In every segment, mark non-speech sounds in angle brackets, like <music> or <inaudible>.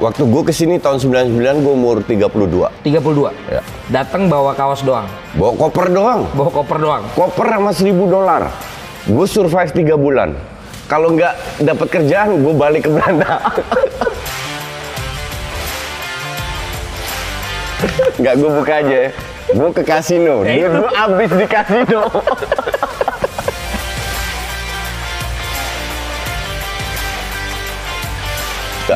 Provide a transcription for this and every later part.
Waktu gue ke sini tahun 99 gue umur 32. 32. Ya. Datang bawa kaos doang. Bawa koper doang. Bawa koper doang. Koper sama 1000 dolar. Gue survive 3 bulan. Kalau nggak dapat kerjaan, gue balik ke Belanda. <laughs> Nggak gue buka aja ya. Gue ke kasino. Ya, Duit gue habis di kasino. <laughs>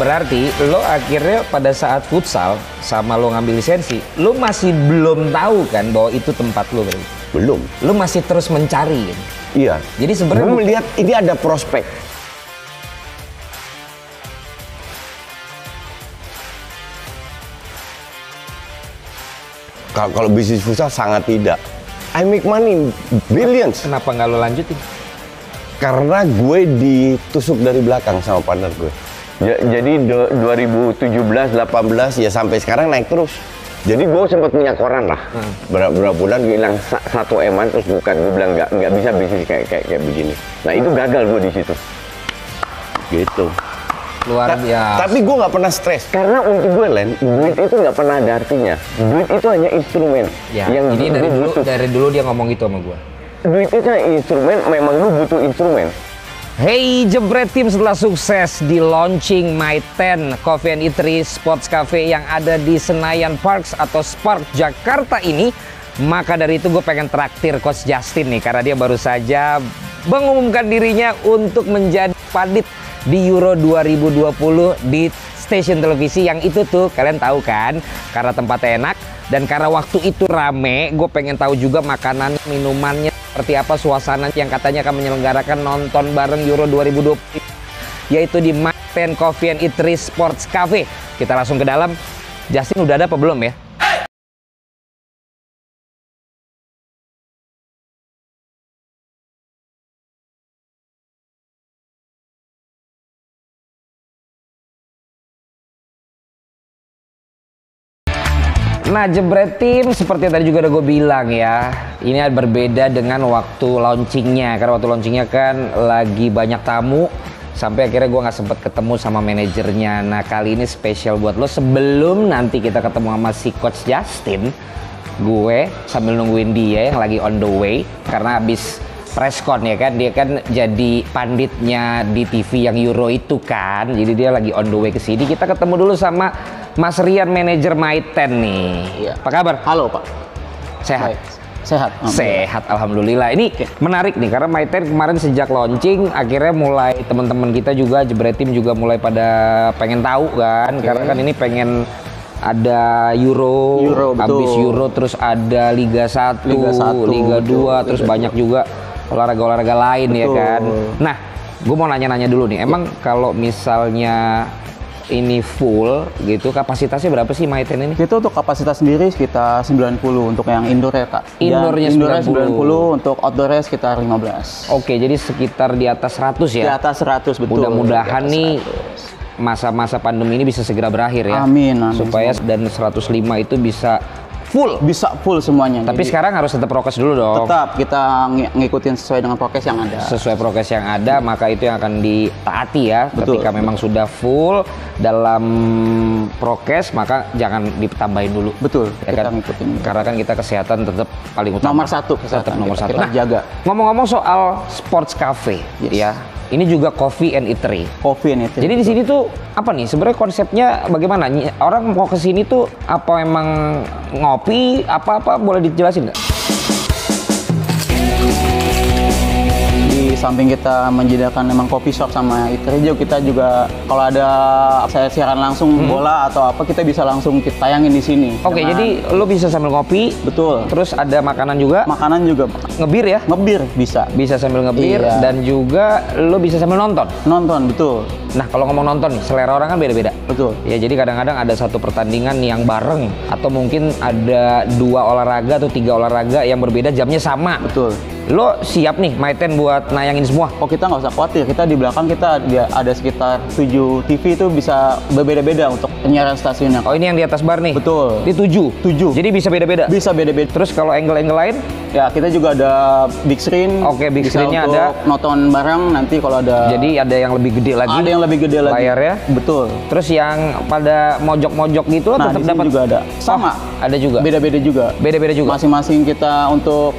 Berarti lo akhirnya pada saat futsal sama lo ngambil lisensi, lo masih belum tahu kan bahwa itu tempat lo berarti. Belum. Lo masih terus mencari. kan? Iya. Jadi sebenarnya bu- melihat ini ada prospek. Kalau kalau bisnis futsal sangat tidak. I make money billions kenapa nggak lo lanjutin? karena gue ditusuk dari belakang sama partner gue. Ja- jadi do- 2017 18 ya sampai sekarang naik terus. Jadi gue sempat punya koran lah. Berapa, berapa bulan gue hilang satu eman terus bukan gue bilang nggak nggak bisa bisnis kayak kayak kayak begini. Nah itu gagal gue di situ. Gitu. Luar Ta- biasa. Tapi gue nggak pernah stres karena untuk gue Len, duit itu nggak pernah ada artinya. Duit itu hanya instrumen ya, yang ini dari dulu butuh. dari dulu dia ngomong gitu sama gua. Duit itu hanya instrumen, memang lu butuh instrumen. Hey Jebret Team setelah sukses di launching My 10 Coffee and Eatery Sports Cafe yang ada di Senayan Parks atau Spark Jakarta ini. Maka dari itu gue pengen traktir Coach Justin nih karena dia baru saja mengumumkan dirinya untuk menjadi padit di Euro 2020 di stasiun televisi yang itu tuh kalian tahu kan? Karena tempatnya enak dan karena waktu itu rame gue pengen tahu juga makanan minumannya seperti apa suasana yang katanya akan menyelenggarakan nonton bareng Euro 2020 yaitu di Martin Coffee and Eatery Sports Cafe. Kita langsung ke dalam. Justin udah ada apa belum ya Nah jebret tim seperti tadi juga udah gue bilang ya Ini berbeda dengan waktu launchingnya. Karena waktu launchingnya kan lagi banyak tamu Sampai akhirnya gue nggak sempet ketemu sama manajernya. Nah kali ini spesial buat lo. Sebelum nanti kita ketemu sama si Coach Justin Gue sambil nungguin dia yang lagi on the way. Karena habis presscon ya kan Dia kan jadi panditnya di TV yang Euro itu kan. Jadi dia lagi on the way ke sini. Kita ketemu dulu sama Mas Rian manajer Maiten nih. Iya. Apa kabar? Halo Pak. Sehat. Baik. Sehat. Sehat alhamdulillah. Ini menarik nih karena Maiten kemarin sejak launching akhirnya mulai teman-teman kita juga Jebret Team juga mulai pada pengen tahu kan karena kan ini pengen ada Euro, Euro, betul. habis Euro terus ada Liga 1, Liga satu, Liga 2, betul. terus Liga banyak juga olahraga-olahraga lain ya Betul. kan. Nah, gue mau nanya-nanya dulu nih. Emang kalau misalnya ini full gitu kapasitasnya berapa sih Maiten ini? Kita untuk kapasitas sendiri sekitar 90 untuk yang indoor ya Kak. Dan Indoornya indoornya 90. 90, untuk outdoornya sekitar 15. Oke, jadi sekitar di atas 100 Di ya. atas 100 betul. Mudah-mudahan Di nih 100. masa-masa pandemi ini bisa segera berakhir ya. Amin, amin. Supaya dan 105 itu bisa full. bisa full semuanya. Tapi Jadi, sekarang harus tetap prokes dulu dong. tetap kita ng- ngikutin sesuai dengan prokes yang ada. Sesuai prokes yang ada, maka itu yang akan ditaati ya. Betul. Ketika memang sudah full dalam prokes, maka jangan ditambahin dulu. Betul, Ya kita kan? ngikutin. Karena kan kita kesehatan tetap paling utama. Nomor satu Tetap kesehatan nomor kita, satu. kita jaga. ngomong-ngomong soal sports cafe, Yes. ya. Ini juga coffee and eatery. Coffee ini. Jadi di sini tuh apa nih? Sebenarnya konsepnya bagaimana? Orang mau ke sini tuh apa emang ngopi? Apa-apa boleh dijelasin nggak? Samping kita menyediakan memang coffee shop sama eatery juga kita juga kalau ada saya siaran langsung bola atau apa kita bisa langsung kita tayangin di sini. Hmm. Oke, Dengan- jadi lo bisa sambil ngopi, betul. terus ada makanan juga, Makanan juga ngebir ya? ngebir bisa. Bisa sambil ngebir Iya. dan juga lo bisa sambil nonton. Nonton betul. Nah, kalau ngomong nonton nih, selera orang kan beda-beda. Betul. Ya, jadi kadang-kadang ada satu pertandingan yang bareng atau mungkin ada dua olahraga atau tiga olahraga yang berbeda jamnya sama. Betul. Lo siap nih Maiten buat nayangin semua? Oh kita nggak usah khawatir, kita di belakang kita ada sekitar 7 TV itu bisa berbeda-beda untuk penyiaran stasiunnya. Oh ini yang di atas bar nih? Betul. Di tujuh? Tujuh. Jadi bisa beda-beda? Bisa beda-beda. Terus kalau angle-angle lain? Ya kita juga ada big screen. Oke, big Bisa screen-nya ada. nonton bareng nanti kalau ada. Jadi ada yang lebih gede lagi? ada yang lebih gede lagi. Layarnya? Betul. Terus yang pada mojok-mojok gitu Nah tetap dapat? juga ada. Sama. Oh, ada juga? Beda-beda juga. Beda-beda juga? Masing-masing kita untuk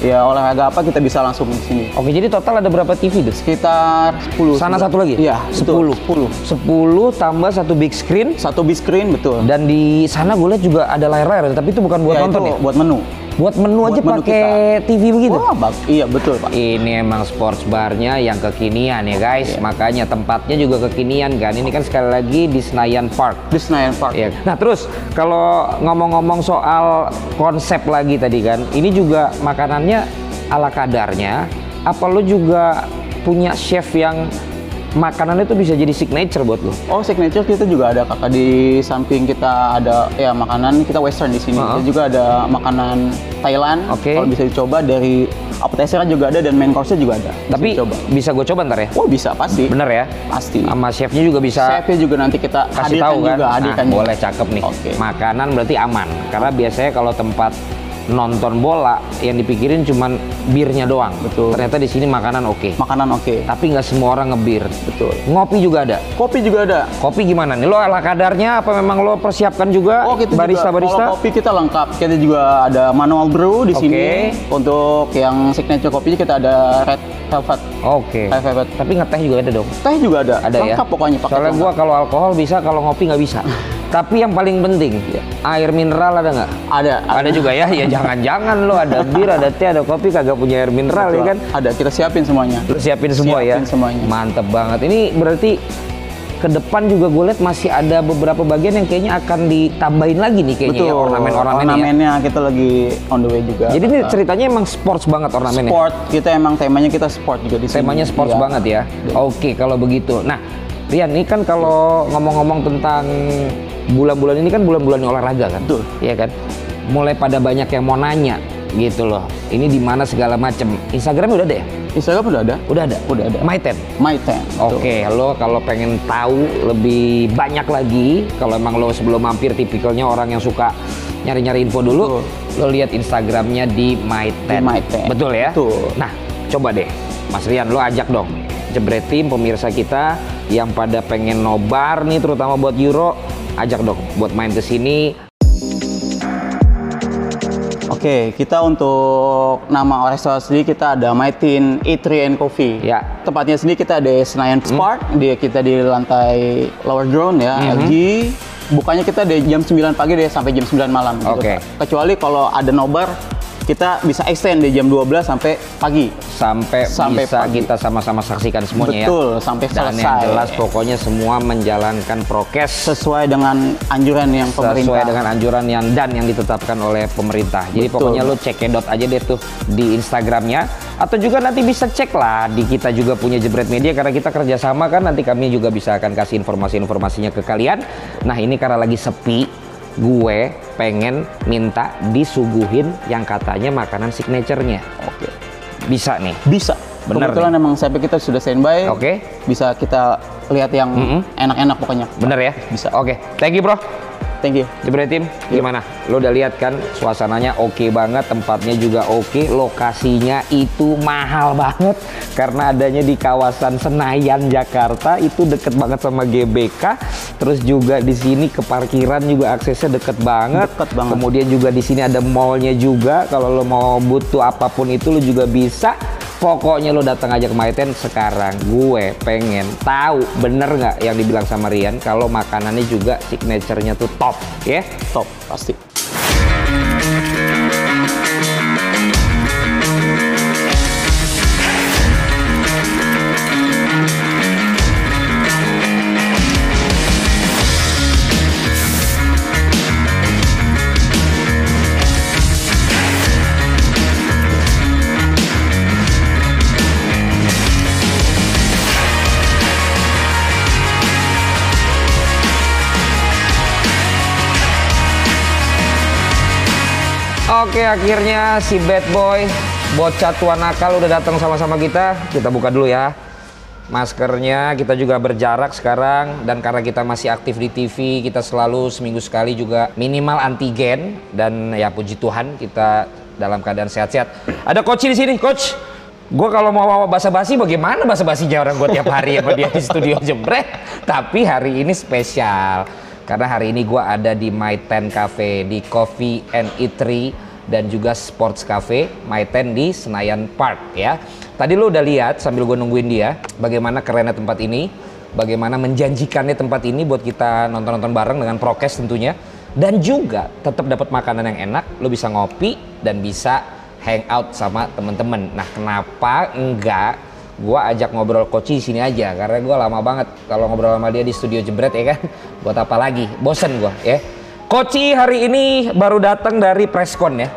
ya olahraga apa kita bisa langsung di sini. Oke, jadi total ada berapa TV deh? Sekitar 10. Sana satu lagi? Iya, betul. 10. 10 tambah satu big screen. Satu big screen betul. Dan di sana gue lihat juga ada layar-layar, tapi itu bukan buat ya, nonton itu ya? buat menu. Buat menu buat aja pakai TV begitu? Wah, bag- iya betul Pak. Ini emang sports barnya yang kekinian ya guys. Iya. Makanya tempatnya juga kekinian kan. Ini kan sekali lagi di Senayan Park. Di Senayan Park. Iya. Nah terus kalau ngomong-ngomong soal konsep lagi tadi kan, ini juga makanannya ala kadarnya. Apa lo juga punya chef yang makanannya itu bisa jadi signature buat lo? Oh, signature kita juga ada kakak di samping kita ada ya makanan kita western di sini. Uh-huh. Kita juga ada makanan Thailand. Oke. Kalau bisa dicoba dari appetizer juga ada dan main course juga ada. Bisa Tapi dicoba. bisa gue coba ntar ya? Oh, bisa pasti. Bener ya? Pasti. Sama chefnya juga bisa Chefnya juga nanti kita kasih tahu kan? juga, nah, juga. boleh cakep nih. Oke. Makanan berarti aman. Karena biasanya kalau tempat nonton bola yang dipikirin cuman birnya doang. Betul. Ternyata di sini makanan oke. Makanan oke. Tapi nggak semua orang ngebir. Betul. Ngopi juga ada. Kopi juga ada. Kopi gimana nih? Lo ala kadarnya apa memang lo persiapkan juga Oh, kita barista juga, barista? Kalau kopi kita lengkap. Kita juga ada manual brew di Oke. sini. Untuk yang signature kopinya kita ada red velvet. Oke. Red velvet. Tapi ngeteh juga ada dong. Teh juga ada. Ada ya. lengkap pokoknya pakai Soalnya gua lengkap. kalau alkohol bisa, kalau ngopi nggak bisa. <laughs> Tapi yang paling penting, air mineral ada nggak? ada. Ada juga ya, ya <laughs> jangan-jangan lo ada bir, ada teh, ada kopi kagak punya air mineral ya kan? Ada. Kita siapin semuanya. Lo siapin semua ya? Siapin semuanya. Mantep banget. Ini berarti ke depan juga gue lihat masih ada beberapa bagian yang kayaknya akan ditambahin lagi nih kayaknya ya ornamen-ornamen ya. Ornamennya kita lagi on the way juga. Jadi ini ceritanya emang sports banget ornamennya. sport kita emang temanya kita sport juga di sini. Temanya sports Iya. banget ya. Oke, kalau begitu. Nah, Rian, ini kan kalau ngomong-ngomong tentang bulan-bulan ini kan bulan-bulan olahraga kan? Betul. Iya kan? Mulai pada banyak yang mau nanya gitu loh. Ini di mana segala macem. Instagram udah ada ya? Instagram udah ada. Udah ada. Udah ada. My Ten. My Ten. Oke, lo kalau pengen tahu lebih banyak lagi, kalau emang lo sebelum mampir tipikalnya orang yang suka nyari-nyari info dulu, lo lihat Instagramnya di My Ten. My Ten. Betul ya? Betul. Nah, coba deh, Mas Rian, lo ajak dong jebret tim pemirsa kita yang pada pengen nobar nih, terutama buat Euro, ajak dong buat main ke sini. Oke, kita untuk nama restoran sendiri kita ada My Tin Eatery and Coffee. Ya. Hmm. Tempatnya sendiri kita ada Senayan Spark, dia kita di lantai lower ground ya, Mhm. LG. Bukanya kita dari jam 9 pagi deh sampai jam 9 malam. gitu, Oke. Pak. Kecuali kalau ada nobar, kita bisa extend dari jam 12 sampai pagi. Sampai, Sampai bisa pagi. kita sama-sama saksikan semuanya Betul, ya. sampai Dan selesai. yang jelas pokoknya semua menjalankan prokes Sesuai dengan anjuran yang pemerintah. sesuai dengan anjuran yang dan yang ditetapkan oleh pemerintah. Jadi Betul. pokoknya lu cekidot aja deh tuh di Instagramnya atau juga nanti bisa cek lah di kita juga punya Jebret Media karena kita kerjasama kan nanti kami juga bisa akan kasih informasi-informasinya ke kalian. Nah ini karena lagi sepi, gue pengen minta disuguhin yang katanya makanan signaturenya. Oke. Bisa nih. Bisa. Bener Kebetulan emang sampai kita sudah standby. Oke. Bisa kita lihat yang enak-enak pokoknya. Bener ya? Bisa. Oke, thank you bro. Thank you. Jebret tim, gimana? Lo udah lihat kan suasananya oke banget, tempatnya juga oke, lokasinya itu mahal banget karena adanya di kawasan Senayan Jakarta itu deket banget sama GBK. Terus juga di sini ke parkiran juga aksesnya deket banget. Deket banget. Kemudian juga di sini ada mallnya juga. Kalau lo mau butuh apa pun itu lo juga bisa. Pokoknya lo datang aja ke Maiten sekarang. Gue pengen tahu bener nggak yang dibilang sama Rian kalau makanannya juga signaturenya tuh top, ya? Top pasti. Oke, akhirnya si bad boy, bocah tua nakal udah datang sama-sama kita. Kita buka dulu ya. Maskernya kita juga berjarak sekarang dan karena kita masih aktif di TV, kita selalu seminggu sekali juga minimal antigen dan ya puji Tuhan kita dalam keadaan sehat-sehat. Ada coach di sini, coach. Gue kalau mau basa-basi bagaimana basa-basinya orang gue tiap hari sama dia di studio jebret. Tapi hari ini spesial karena hari ini gue ada di My Ten Cafe di Coffee and Eatery dan juga Sports Cafe My Ten di Senayan Park ya. Tadi lu udah lihat sambil gue nungguin dia bagaimana kerennya tempat ini, bagaimana menjanjikannya tempat ini buat kita nonton-nonton bareng dengan prokes tentunya dan juga tetap dapat makanan yang enak, lu bisa ngopi dan bisa hangout sama temen-temen. Nah, kenapa enggak gua ajak ngobrol Koci di sini aja karena gua lama banget kalau ngobrol sama dia di studio jebret ya kan. Buat apa lagi? Bosen gua ya. Koci hari ini baru datang dari presscon ya.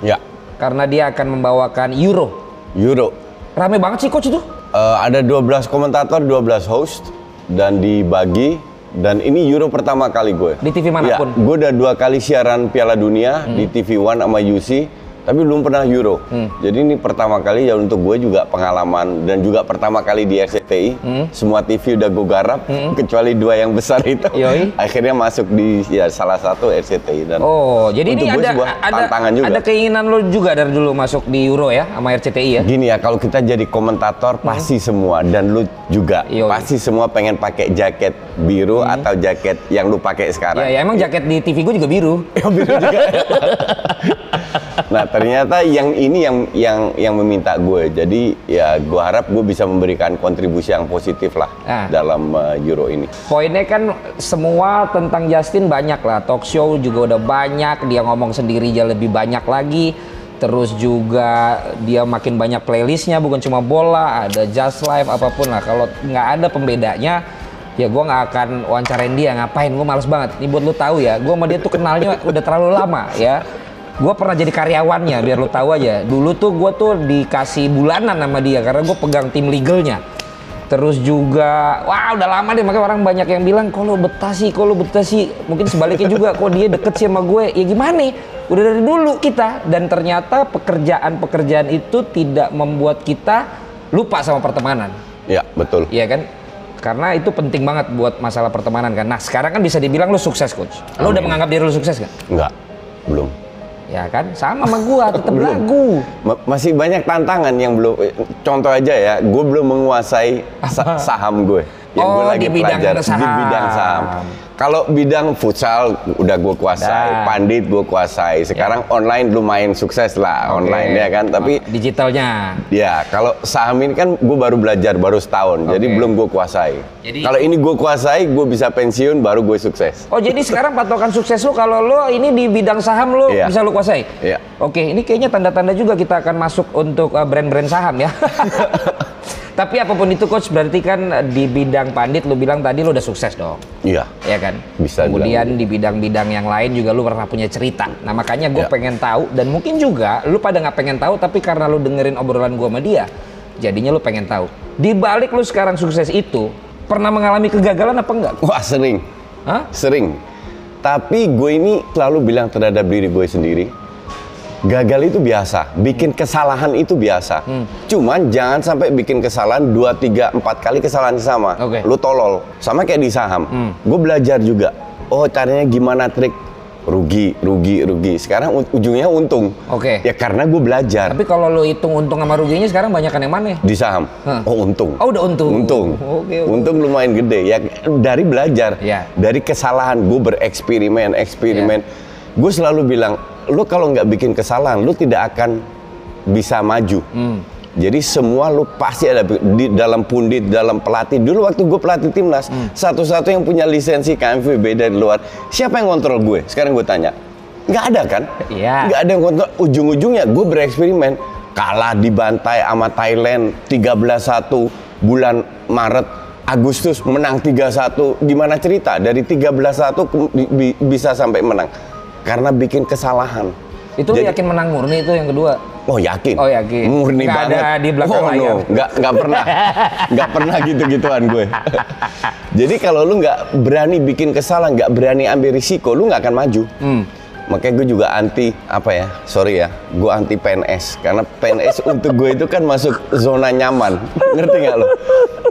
Ya, Karena dia akan membawakan Euro. Euro. Rame banget sih coach itu. Eh, ada 12 komentator, 12 host dan dibagi dan ini Euro pertama kali gue. Di TV mana pun. Ya, gue udah dua kali siaran Piala Dunia di TV One sama UC, tapi belum pernah Euro. Jadi ini pertama kali ya untuk gue juga pengalaman dan juga pertama kali di RCTI. Semua TV udah gue garap, kecuali dua yang besar itu. Yoi. <laughs> Akhirnya masuk di ya salah satu RCTI dan Oh, jadi ini ada sebuah ada tantangan juga. ada keinginan lo juga dari dulu masuk di Euro ya sama RCTI ya. Gini ya, kalau kita jadi komentator pasti semua dan lu juga Yoi. pasti semua pengen pakai jaket biru atau jaket yang lu pakai sekarang. Ya, ya emang jaket di TV gue juga biru. <laughs> <laughs> Nah ternyata yang ini yang yang yang meminta gue. Jadi ya gue harap gue bisa memberikan kontribusi yang positif lah Ah. dalam uh, Euro ini. Poinnya kan semua tentang Justin banyak lah. Talk show juga udah banyak. Dia ngomong sendiri aja lebih banyak lagi. Terus juga dia makin banyak playlistnya bukan cuma bola, ada Just Life apa pun lah. Kalau nggak ada pembedanya, ya gue nggak akan wawancarain dia. Ngapain? Gue males banget. Ini buat lu tahu ya, gue sama dia tuh kenalnya udah terlalu lama ya. Gue pernah jadi karyawannya biar lu tahu aja. Dulu tuh gue tuh dikasih bulanan sama dia karena gue pegang tim legalnya. Terus juga, wah udah lama deh makanya orang banyak yang bilang lo betah sih, lo betah sih. Mungkin sebaliknya juga, kok dia deket sih sama gue. Ya gimana? Udah dari dulu kita. Dan ternyata pekerjaan-pekerjaan itu tidak membuat kita lupa sama pertemanan. Ya betul. Iya kan? Karena itu penting banget buat masalah pertemanan kan. Nah sekarang kan bisa dibilang lo sukses coach. Lo udah menganggap diri lo sukses kan? Enggak, belum. Ya kan? Sama sama gua, tetap lagu. Ma- masih banyak tantangan yang belum. Contoh aja ya, gue belum menguasai sa- <laughs> saham gue. Yang gue Oh, lagi di bidang pelajari saham. di bidang saham. Kalau bidang futsal udah gue kuasai, Dah. pandit gue kuasai. Sekarang online lumayan sukses lah Oke. online ya kan. Tapi digitalnya. Ya, kalau saham ini kan gue baru belajar baru setahun, jadi Oke. belum gue kuasai. Jadi- kalau ini gue kuasai, gue bisa pensiun baru gue sukses. Oh jadi sekarang patokan sukses lu kalau lu ini di bidang saham lu Iya. bisa lu kuasai? Iya. Oke, ini kayaknya tanda-tanda juga kita akan masuk untuk uh, brand-brand saham ya. <laughs> Tapi apa pun itu coach berarti kan di bidang pandit lu bilang tadi lu udah sukses dong. Iya. Ya kan? Bisa Kemudian di bidang-bidang yang lain juga lu pernah punya cerita. Nah makanya gue Ya. pengen tahu dan mungkin juga lu pada nggak pengen tahu tapi karena lu dengerin obrolan gue sama dia, jadinya lu pengen tahu. Di balik lu sekarang sukses itu pernah mengalami kegagalan apa enggak? Wah sering, Hah? sering. Tapi gue ini selalu bilang terhadap diri gue sendiri, gagal itu biasa, bikin kesalahan itu biasa. Cuman jangan sampai bikin kesalahan 2, 3, 4 kali kesalahan sama. Oke. Lu tolol. Sama kayak di saham. Gue belajar juga. Oh caranya gimana trik rugi, rugi, rugi. Sekarang ujungnya untung. Oke. Ya karena gue belajar Tapi kalau lo hitung untung sama ruginya sekarang banyakan yang mana? di saham. Hah. Oh untung. Oh, udah untung. Untung. Oke, oke. Untung lumayan gede. Ya dari belajar, Ya. dari kesalahan gue bereksperimen, eksperimen. Ya. Gue selalu bilang, lu kalau nggak bikin kesalahan, lu tidak akan bisa maju. Hmm. Jadi semua lu pasti ada di dalam pundit, dalam pelatih. Dulu waktu gue pelatih timnas, Hmm. satu-satu yang punya lisensi KMVB dari luar, siapa yang kontrol gue? Sekarang gue tanya, nggak ada kan? Iya. Nggak ada yang kontrol. Ujung-ujungnya gue bereksperimen, kalah dibantai sama Thailand 13-1 bulan Maret. Agustus menang 3-1. Gimana cerita? Dari 13-1 ke- bi- bi- bisa sampai menang. Karena bikin kesalahan. Itu Jadi- yakin menang murni itu yang kedua. Oh yakin. Oh, yakin. Murni Nggak banget. ada di belakang oh, layar. No. Nggak, nggak pernah. <laughs> nggak pernah gitu-gituan gue. <laughs> Jadi kalau lu nggak berani bikin kesalahan, nggak berani ambil risiko, lu nggak akan maju. Hmm. Makanya gue juga anti apa ya? Sorry ya, gue anti PNS karena PNS <laughs> untuk gue itu kan masuk zona nyaman. Ngerti nggak lo?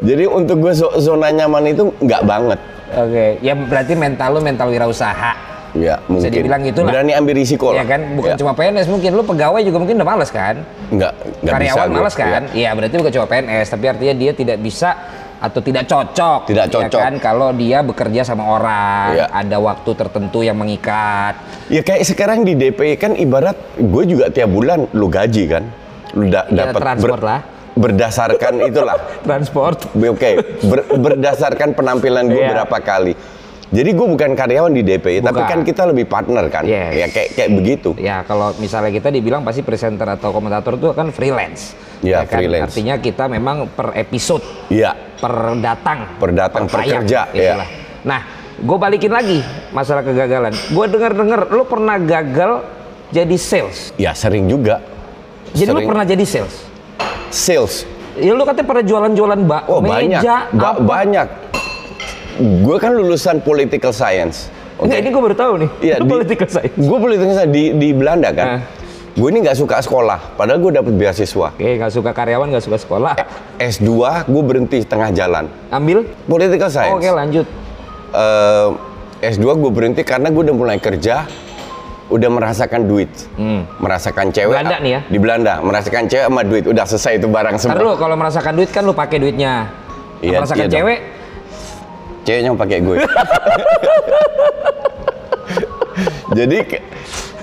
Jadi untuk gue zo- zona nyaman itu nggak banget. Oke, ya berarti mental lu mental wirausaha. Ya, mungkin. dibilang gitu lah. Berani ambil risiko Ya lah. kan, bukan Ya. cuma PNS mungkin lu pegawai juga mungkin udah males kan? nggak nggak bisa Karyawan gue. males kan? Ya. Iya, berarti bukan cuma PNS, tapi artinya dia tidak bisa atau tidak cocok. Tidak ya cocok. kan kalau dia bekerja sama orang, Iya. ada waktu tertentu yang mengikat. Ya kayak sekarang di DP kan ibarat gue juga tiap bulan lu gaji kan, lu da- Ya, dapat transport lah. berdasarkan itulah. <laughs> Transport. Oke, ber- berdasarkan penampilan gue Iya. berapa kali. Jadi gue bukan karyawan di DP, tapi Bukan. kan kita lebih partner kan. Yes. Ya kayak kayak begitu. Ya kalau misalnya kita dibilang pasti presenter atau komentator itu kan freelance. Iya, kan? freelance. Artinya kita memang per episode, Iya. per datang, Per datang, per tayang, kerja, lah. Nah, gue balikin lagi masalah kegagalan. Gue dengar-dengar lu pernah gagal jadi sales. Ya sering juga. Jadi lu Sering. pernah jadi sales. sales. Ya lu katanya pernah jualan-jualan mbak Oh banyak, meja, Ba- apa. banyak. Gue kan lulusan political science. Oke. Enggak, ini gue baru tahu nih. Iya, di- political science. Gue political science di di Belanda kan. Ah. Gue ini nggak suka sekolah, padahal gue dapet beasiswa. Oke, nggak suka karyawan, nggak suka sekolah. S2 gue berhenti tengah jalan. Ambil. Political science. Oke, lanjut. Eh, S2 gue berhenti karena gue udah mulai kerja, udah merasakan duit, merasakan cewek. Hmm. Belanda nih ya? Di Belanda, merasakan cewek sama duit, udah selesai itu barang semua. lu kalau merasakan duit kan lu pakai duitnya. Iya, merasakan iya dong. Cewek, Ceweknya pakai gue. <laughs> Jadi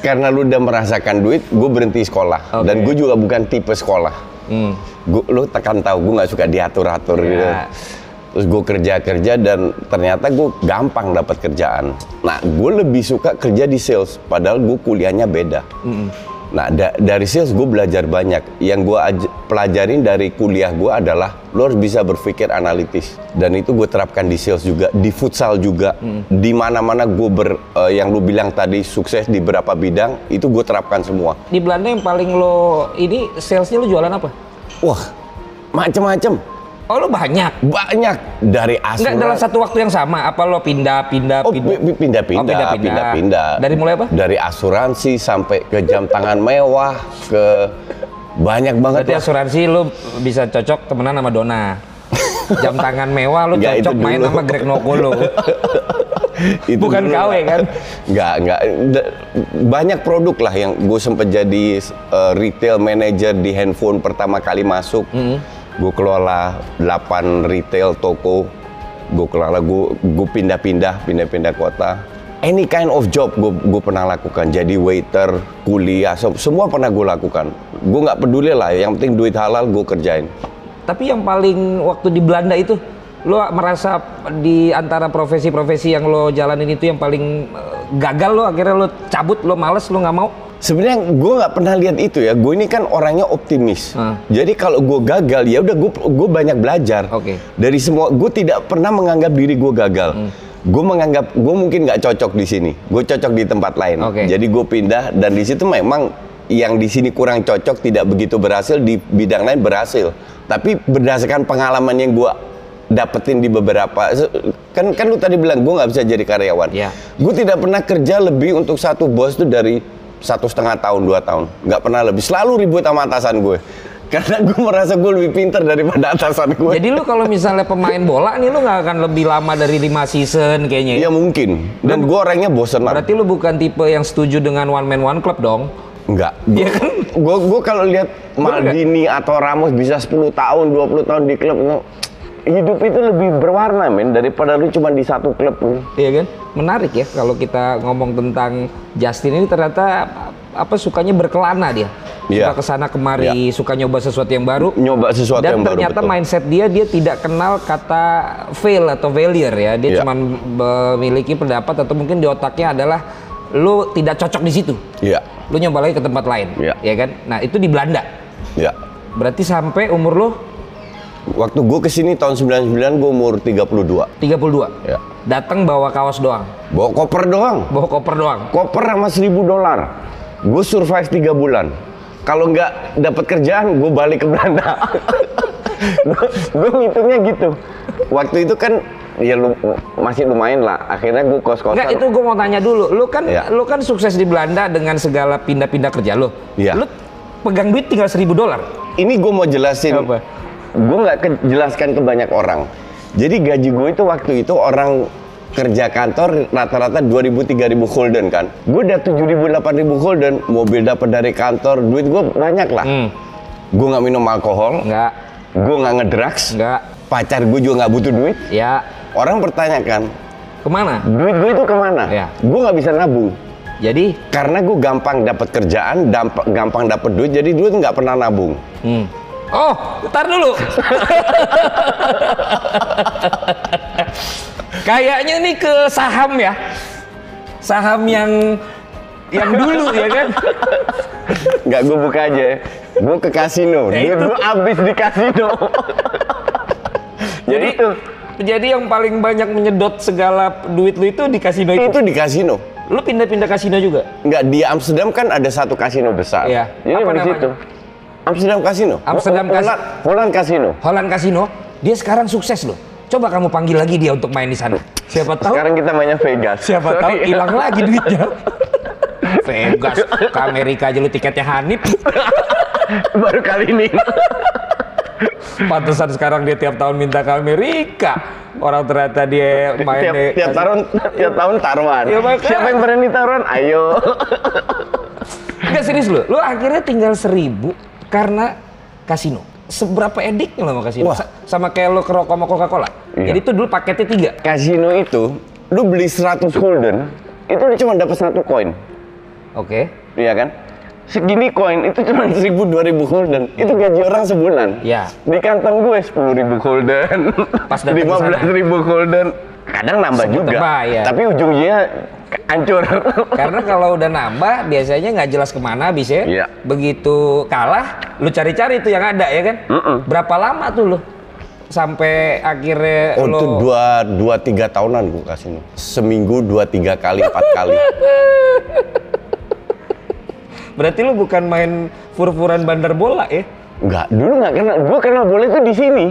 karena lu udah merasakan duit, gue berhenti sekolah. Oke. Dan gue juga bukan tipe sekolah. hmm. Gua, lu tekan tahu gue nggak suka diatur-atur gitu. Ya. Terus gue kerja-kerja dan ternyata gue gampang dapat kerjaan. Nah, gue lebih suka kerja di sales, padahal gue kuliahnya beda. Nah, da- dari sales gue belajar banyak. Yang gue aj- pelajarin dari kuliah gue adalah lo harus bisa berpikir analitis. Dan itu gue terapkan di sales juga, di futsal juga, di mana-mana gue ber, eh, yang lu bilang tadi sukses di beberapa bidang, itu gue terapkan semua. Di Belanda yang paling lo ini salesnya lo jualan apa? Wah, macem-macem. Oh lo banyak. Banyak dari Enggak dalam asuransi. satu waktu yang sama. Apa lo pindah pindah Oh, pindah? pi- pi- pindah-pindah, Oh, pindah-pindah. pindah-pindah. Dari mulai apa? Dari asuransi sampai ke jam tangan mewah, ke banyak banget Berarti lah. asuransi lo bisa cocok temenan sama Dona. Jam tangan mewah lo Enggak, cocok main dulu. sama Greg Nokolo. <laughs> Itu bukan dulu KW kan? <laughs> Nggak, nggak. Da- Banyak produk lah yang gue sempet jadi uh, retail manager di handphone pertama kali masuk. Mm-hmm. Gue kelola 8 retail toko. Gue kelola, gue pindah-pindah, pindah-pindah kota. Any kind of job gue gue pernah lakukan. Jadi waiter, kuliah, sem- semua pernah gue lakukan. Gue nggak peduli lah. Yang penting duit halal gue kerjain. Tapi yang paling waktu di Belanda itu lo merasa di antara profesi-profesi yang lo jalanin itu yang paling eh, gagal lo akhirnya lo cabut lo males lo nggak mau Sebenarnya gue nggak pernah lihat itu ya. Gue ini kan orangnya optimis. Hmm. Jadi kalau gue gagal ya udah gue gue banyak belajar. Oke. Dari semua gue tidak pernah menganggap diri gue gagal. Hmm. Gue menganggap gue mungkin nggak cocok di sini. Gue cocok di tempat lain. Oke. Jadi gue pindah dan di situ memang yang di sini kurang cocok tidak begitu berhasil di bidang lain berhasil. Tapi berdasarkan pengalaman yang gue dapetin di beberapa kan kan lu tadi bilang gue nggak bisa jadi karyawan. Iya. Gue tidak pernah kerja lebih untuk satu bos itu dari satu setengah tahun dua tahun. Nggak pernah lebih. Selalu ribut sama atasan gue. <laughs> Karena gue merasa gue lebih pintar daripada atasan gue. Jadi lo kalau misalnya pemain bola nih lo nggak akan lebih lama dari lima season kayaknya ya? ya mungkin. Dan gue orangnya bosenan berarti lo bukan tipe yang setuju dengan one man one club dong? Enggak. <laughs> Iya kan? Gue gue kalau lihat Maldini atau Ramos bisa 10 tahun, 20 tahun di klub hidup itu lebih berwarna men daripada lu cuma di satu klub. Iya kan? Menarik ya kalau kita ngomong tentang Justin ini ternyata apa sukanya berkelana dia. Iya. Suka ke sana kemari, suka nyoba sesuatu yang baru. Nyoba sesuatu Dan yang baru, ternyata betul. mindset dia dia tidak kenal kata fail atau failure ya. Dia Iya. cuma memiliki pendapat atau mungkin di otaknya adalah lu tidak cocok di situ. Iya. Lu nyoba lagi ke tempat lain. Iya. Ya kan? Nah, itu di Belanda. Iya. Berarti sampai umur lu Waktu gue ke sini tahun 99 gue umur 32. 32. Ya. Datang bawa kaos doang, Bawa koper doang. bawa koper doang. Koper sama 1000 dolar. Gue survive 3 bulan. Kalau nggak dapat kerjaan, gue balik ke Belanda. <laughs> gue ngitungnya gitu. Waktu itu kan ya lu, masih lumayan lah. Akhirnya gue kos-kosan. Enggak, itu gue mau tanya dulu. Lu kan Iya. lu kan sukses di Belanda dengan segala pindah-pindah kerja lu. Iya. Lu pegang duit tinggal seribu dolar. Ini gue mau jelasin. Apa? Gue nggak ke- jelaskan ke banyak orang. Jadi gaji gue itu waktu itu orang kerja kantor rata-rata 2000-3000 golden kan. Gue udah 7000-8000 golden, mobil dapat dari kantor, duit gue banyak lah. Hmm. Gue nggak minum alkohol, Enggak, gue nggak ngedrugs, enggak. pacar gue juga nggak butuh duit. Ya, Orang pertanyakan, ke mana? duit gue itu ke mana? Iya. Gue nggak bisa nabung. Jadi, Karena gue gampang dapat kerjaan, damp- gampang dapat duit, jadi duit nggak pernah nabung. hmm. Oh, ntar dulu. Kayaknya nih ke saham ya. Saham yang yang dulu ya kan? Nggak gue buka aja, gue ke kasino, Ya itu. gue habis di kasino. Jadi itu, jadi yang paling banyak menyedot segala duit lu itu di kasino itu. itu di kasino. Lu pindah-pindah kasino juga? Nggak di Amsterdam kan ada satu kasino besar. Iya. Jadi Apa di namanya? situ. Amsterdam Kasino. Amsterdam Kas- Holland, Holland Kasino. Holland Casino, dia sekarang sukses loh. Coba kamu panggil lagi dia untuk main di sana. Siapa tahu Sekarang kita mainnya Vegas. siapa tahu Sorry. hilang lagi duitnya. <laughs> Vegas ke Amerika aja lu tiketnya Hanif. Baru kali ini. Pantesan sekarang dia tiap tahun minta ke Amerika. Orang ternyata dia main tiap, di tiap tahun tiap tahun taruhan. Ya. Siapa yang berani taruhan? Ayo. Enggak serius lu. Lu akhirnya tinggal seribu karena kasino. Seberapa ediknya lo sama kasino? Wah. Sa- Sama kayak lo kerokok sama Coca-Cola. Iya. Jadi itu dulu paketnya tiga. Kasino itu lu beli 100 golden, itu lu cuma dapat satu koin. Oke. Iya kan? Segini koin itu cuma 1000 2000 golden. Itu gaji orang sebulan. Iya. Di kantong gue 10.000 golden. Pas datang ke sana. 15.000 golden. Kadang nambah Sempet juga. tebak, ya. Tapi ujungnya hancur. Karena kalau udah nambah biasanya nggak jelas ke mana bisa. Iya. Begitu kalah, lu cari-cari tuh yang ada ya kan? Mm-mm. Berapa lama tuh lu sampai akhirnya Oh, lo itu dua, dua tiga tahunan gue kasino. Seminggu dua tiga kali, empat kali. <laughs> Berarti lu bukan main fur-furan bandar bola ya? Enggak, dulu nggak kenal. Gue kenal bola itu di sini,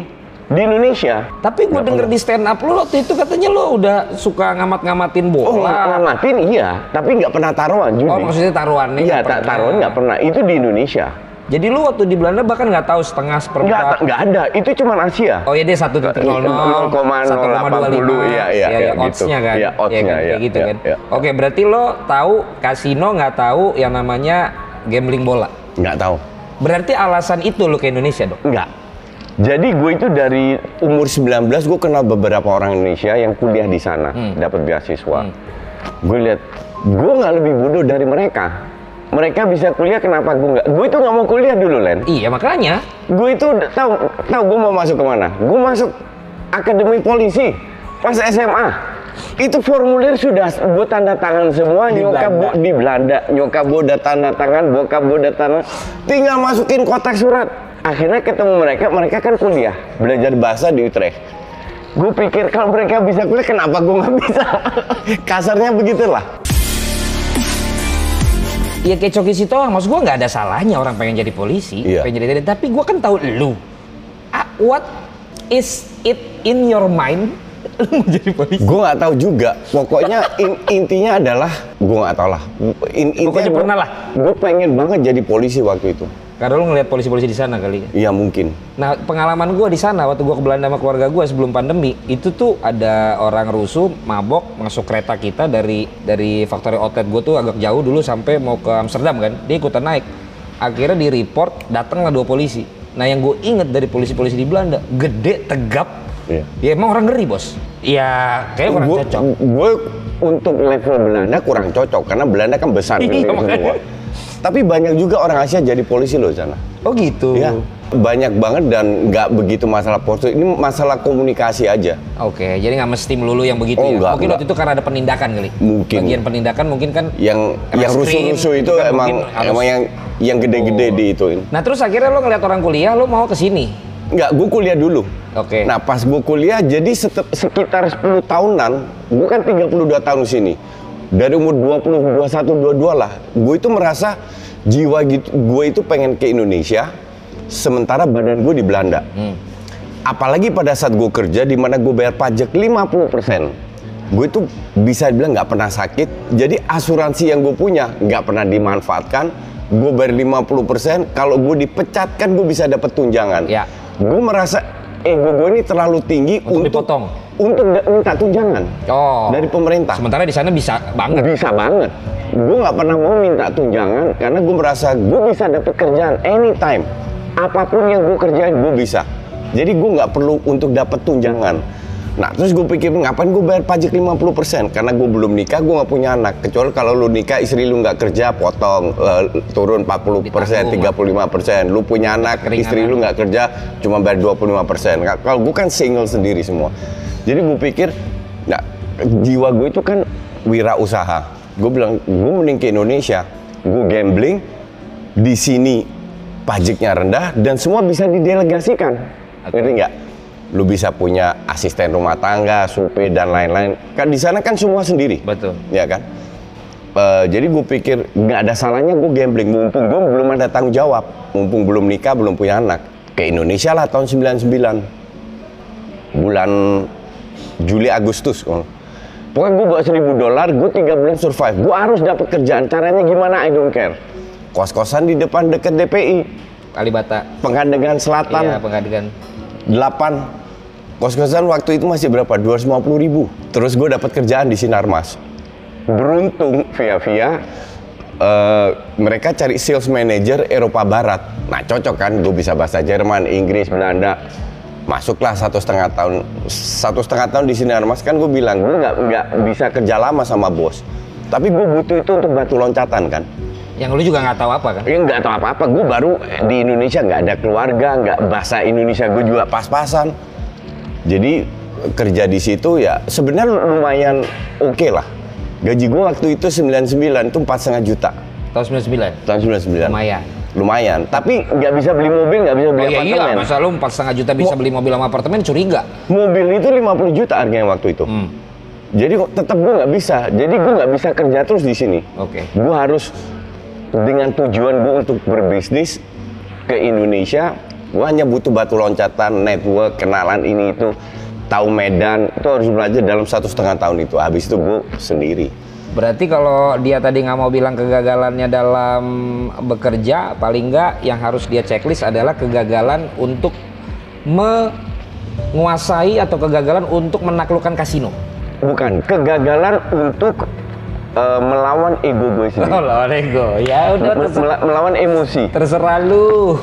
di Indonesia. Tapi gue denger di stand up lu waktu itu katanya lu udah suka ngamat-ngamatin Oh, bola. ngamatin iya, tapi nggak pernah taruhan judi. Oh, maksudnya taruhannya Iya, nggak tak pernah. taruhan nggak pernah. Itu di Indonesia. Jadi lu waktu di Belanda bahkan nggak tahu setengah seperempat. nggak ada. Itu cuma Asia. Oh ya dia satu titik nol nol, 0,080, iya, iya, ya, iya, odds-nya gitu. kan, Iya, odds-nya, iya, kayak gitu iya, kan. iya. Oke, berarti lo tahu kasino nggak tahu yang namanya gambling bola. Nggak tahu. Berarti alasan itu lo ke Indonesia dong? Nggak. Jadi gue itu dari umur 19 gue kenal beberapa orang Indonesia yang kuliah di sana, Hmm. dapat beasiswa. Gue lihat, gue nggak lebih bodoh dari mereka. Mereka bisa kuliah, kenapa gue nggak? Gue itu nggak mau kuliah dulu, Len. Iya makanya. Gue itu tahu, tahu gue mau masuk ke mana? Gue masuk akademi polisi pas SMA. Itu formulir sudah gue tanda tangan semua, Di nyokap Belanda. gua- di Belanda, nyokap udah tanda tangan, bokap gue udah tanda, tinggal masukin kotak surat. Akhirnya ketemu mereka, mereka kan kuliah, belajar bahasa di Utrecht. Gue pikir kalau mereka bisa kuliah, kenapa gue nggak bisa? <laughs> Kasarnya begitulah. Ya kayak Coki Sitohang, maksud gue nggak ada salahnya orang pengen jadi polisi, Iya. pengen jadi tapi gue kan tahu lu. Ah, what is it in your mind? <laughs> Lu mau jadi polisi? Gue nggak tahu juga. Pokoknya <laughs> in- intinya adalah gue nggak tahu lah. In- intinya Pokoknya pernah lah. Gue pengen banget jadi polisi waktu itu. Karena lu ngeliat polisi-polisi di sana kali ya. Iya mungkin. Nah pengalaman gue di sana waktu gue ke Belanda sama keluarga gue sebelum pandemi itu tuh ada orang rusuh mabok masuk kereta kita dari dari factory outlet gue tuh agak jauh dulu sampai mau ke Amsterdam kan dia ikutan naik akhirnya di report datanglah dua polisi nah yang gue inget dari polisi-polisi di Belanda gede tegap Iya. ya emang orang ngeri bos ya kayak orang Gue cocok gue untuk level Belanda kurang cocok karena Belanda kan besar <laughs> Iya, makanya. semua. Tapi banyak juga orang Asia jadi polisi loh sana. oh gitu Iya. Banyak banget dan nggak begitu masalah postur. Ini masalah komunikasi aja. Oke, jadi nggak mesti melulu yang begitu Oh, ya. enggak, mungkin enggak. waktu itu karena ada penindakan kali. Mungkin. Bagian penindakan mungkin kan Yang yang rusuh-rusuh itu kan emang harus- emang yang yang gede-gede Oh. di ituin. Nah terus akhirnya lo ngeliat orang kuliah, lo mau ke sini. Nggak, gue kuliah dulu. Oke. Nah pas gue kuliah jadi sekitar 10 tahunan, gue kan 32 tahun di sini. Dari umur 20, 21, 22 lah. Gue itu merasa jiwa gitu, gue itu pengen ke Indonesia, sementara badan gue di Belanda. Hmm. apalagi pada saat gue kerja di mana gue bayar pajak 50%. Gue itu bisa bilang nggak pernah sakit. Jadi asuransi yang gue punya nggak pernah dimanfaatkan. Gue bayar 50%, kalau gue dipecat kan gue bisa dapat tunjangan. Ya. Gue merasa ego gue ini terlalu tinggi Untuk untuk dipotong. Untuk minta tunjangan Oh. dari pemerintah. Sementara di sana bisa banget. Bisa banget. Gue nggak pernah mau minta tunjangan karena gue merasa gue bisa dapat kerjaan anytime. Apa pun yang gue kerjain gue bisa. Jadi gue nggak perlu untuk dapat tunjangan. Nah terus gue pikir ngapain gue bayar pajak 50% karena gue belum nikah gue nggak punya anak kecuali kalau lu nikah istri lu nggak kerja potong eh, turun 40% Ditanggung. 35% lu punya anak istri lu nggak kerja cuma bayar 25% Nggak- kalau gue kan single sendiri semua jadi gue pikir nah jiwa gue itu kan wirausaha. Gue bilang gue mending ke Indonesia gue gambling di sini pajaknya rendah dan semua bisa didelegasikan. Ngerti nggak? Lu bisa punya asisten rumah tangga supir dan lain-lain. Kan di sana kan semua sendiri. Betul. ya kan? Eh, jadi gue pikir nggak ada salahnya gue gambling. Mumpung gue belum ada tanggung jawab mumpung belum nikah belum punya anak ke Indonesia lah tahun 99 bulan Juli Agustus kalau pokoknya gue bawa 1000 dolar gue tiga bulan survive. Gue harus dapat kerjaan. Caranya gimana? I don't care. Kos-kosan di depan dekat DPI Kalibata. Pengadegan Selatan. Iya, pengadilan. 8 kos-kosan waktu itu masih berapa? 250 ribu. Terus gue dapat kerjaan di Sinarmas. Beruntung via via eh, mereka cari sales manager Eropa Barat. Nah cocok kan? Gue bisa bahasa Jerman Inggris Belanda masuklah satu setengah tahun satu setengah tahun di Sinarmas kan gue bilang gue nggak nggak bisa kerja lama sama bos tapi gue butuh itu untuk batu loncatan kan Yang lu juga nggak tahu apa kan? Ya nggak tahu apa-apa, gue baru di Indonesia nggak ada keluarga, nggak bahasa Indonesia gue juga pas-pasan. Jadi kerja di situ ya sebenarnya lumayan oke lah. Gaji gue waktu itu 99 itu empat setengah juta Tahun 99. tahun 99. Lumayan. Lumayan, tapi nggak bisa beli mobil, nggak bisa Oh beli iya iya, apartemen. masa lu empat setengah juta bisa beli mobil sama apartemen curiga. Mobil itu 50 juta harganya waktu itu. Hmm. Jadi kok tetap gue nggak bisa. Jadi gue nggak bisa kerja terus di sini. Oke. Gue harus dengan tujuan gue untuk berbisnis ke Indonesia. Gue hanya butuh batu loncatan, network, kenalan ini itu, tahu Medan. Itu harus belajar dalam satu setengah tahun itu. Habis itu gue sendiri. Berarti kalau dia tadi nggak mau bilang kegagalannya dalam bekerja, paling nggak yang harus dia checklist adalah kegagalan untuk menguasai atau kegagalan untuk menaklukkan kasino. Bukan kegagalan untuk eh, melawan ego gue sendiri. Oh, lawan ego. Ya udah mel- melawan emosi. terserah lu.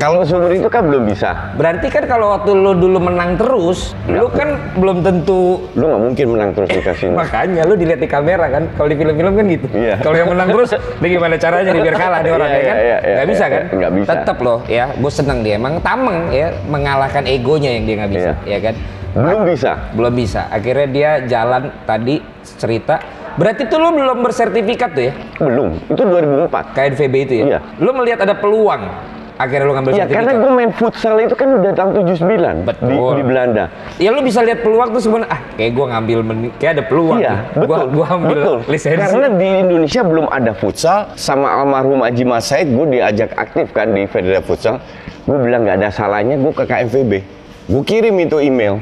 Kalau sumber itu kan belum bisa. Berarti kan kalau waktu lu dulu menang terus, lu kan belum tentu Lu nggak mungkin menang terus di kasino. <laughs> Makanya lu dilihat di kamera kan, kalau di film-film kan gitu. Iya. Kalau yang menang terus, dia gimana caranya biar kalah orang Iya, ya kan? iya, iya, Nggak iya, bisa iya, kan? nggak bisa. Tetap loh ya, gue seneng dia. Emang tameng ya, mengalahkan egonya yang dia nggak bisa, Iya. ya kan? Belum bisa. Belum bisa. Akhirnya dia jalan tadi cerita. Berarti tuh lu belum bersertifikat tuh ya, Belum. Itu 2004. KNVB itu ya? Iya. Lu melihat ada peluang. Akhirnya lu ngambil Ya sertifikat. karena gue main futsal itu kan udah tahun 79 Betul. di, di Belanda. Ya lu bisa lihat peluang tuh sebenarnya ah kayak gua ngambil kayak ada peluang. Iya, betul. Gua, gua ambil betul. lisensi. Karena di Indonesia belum ada futsal sama almarhum Haji Mas Said gue diajak aktif kan di Federasi Futsal. Gue bilang nggak ada salahnya gue ke KMVB. Gue kirim itu email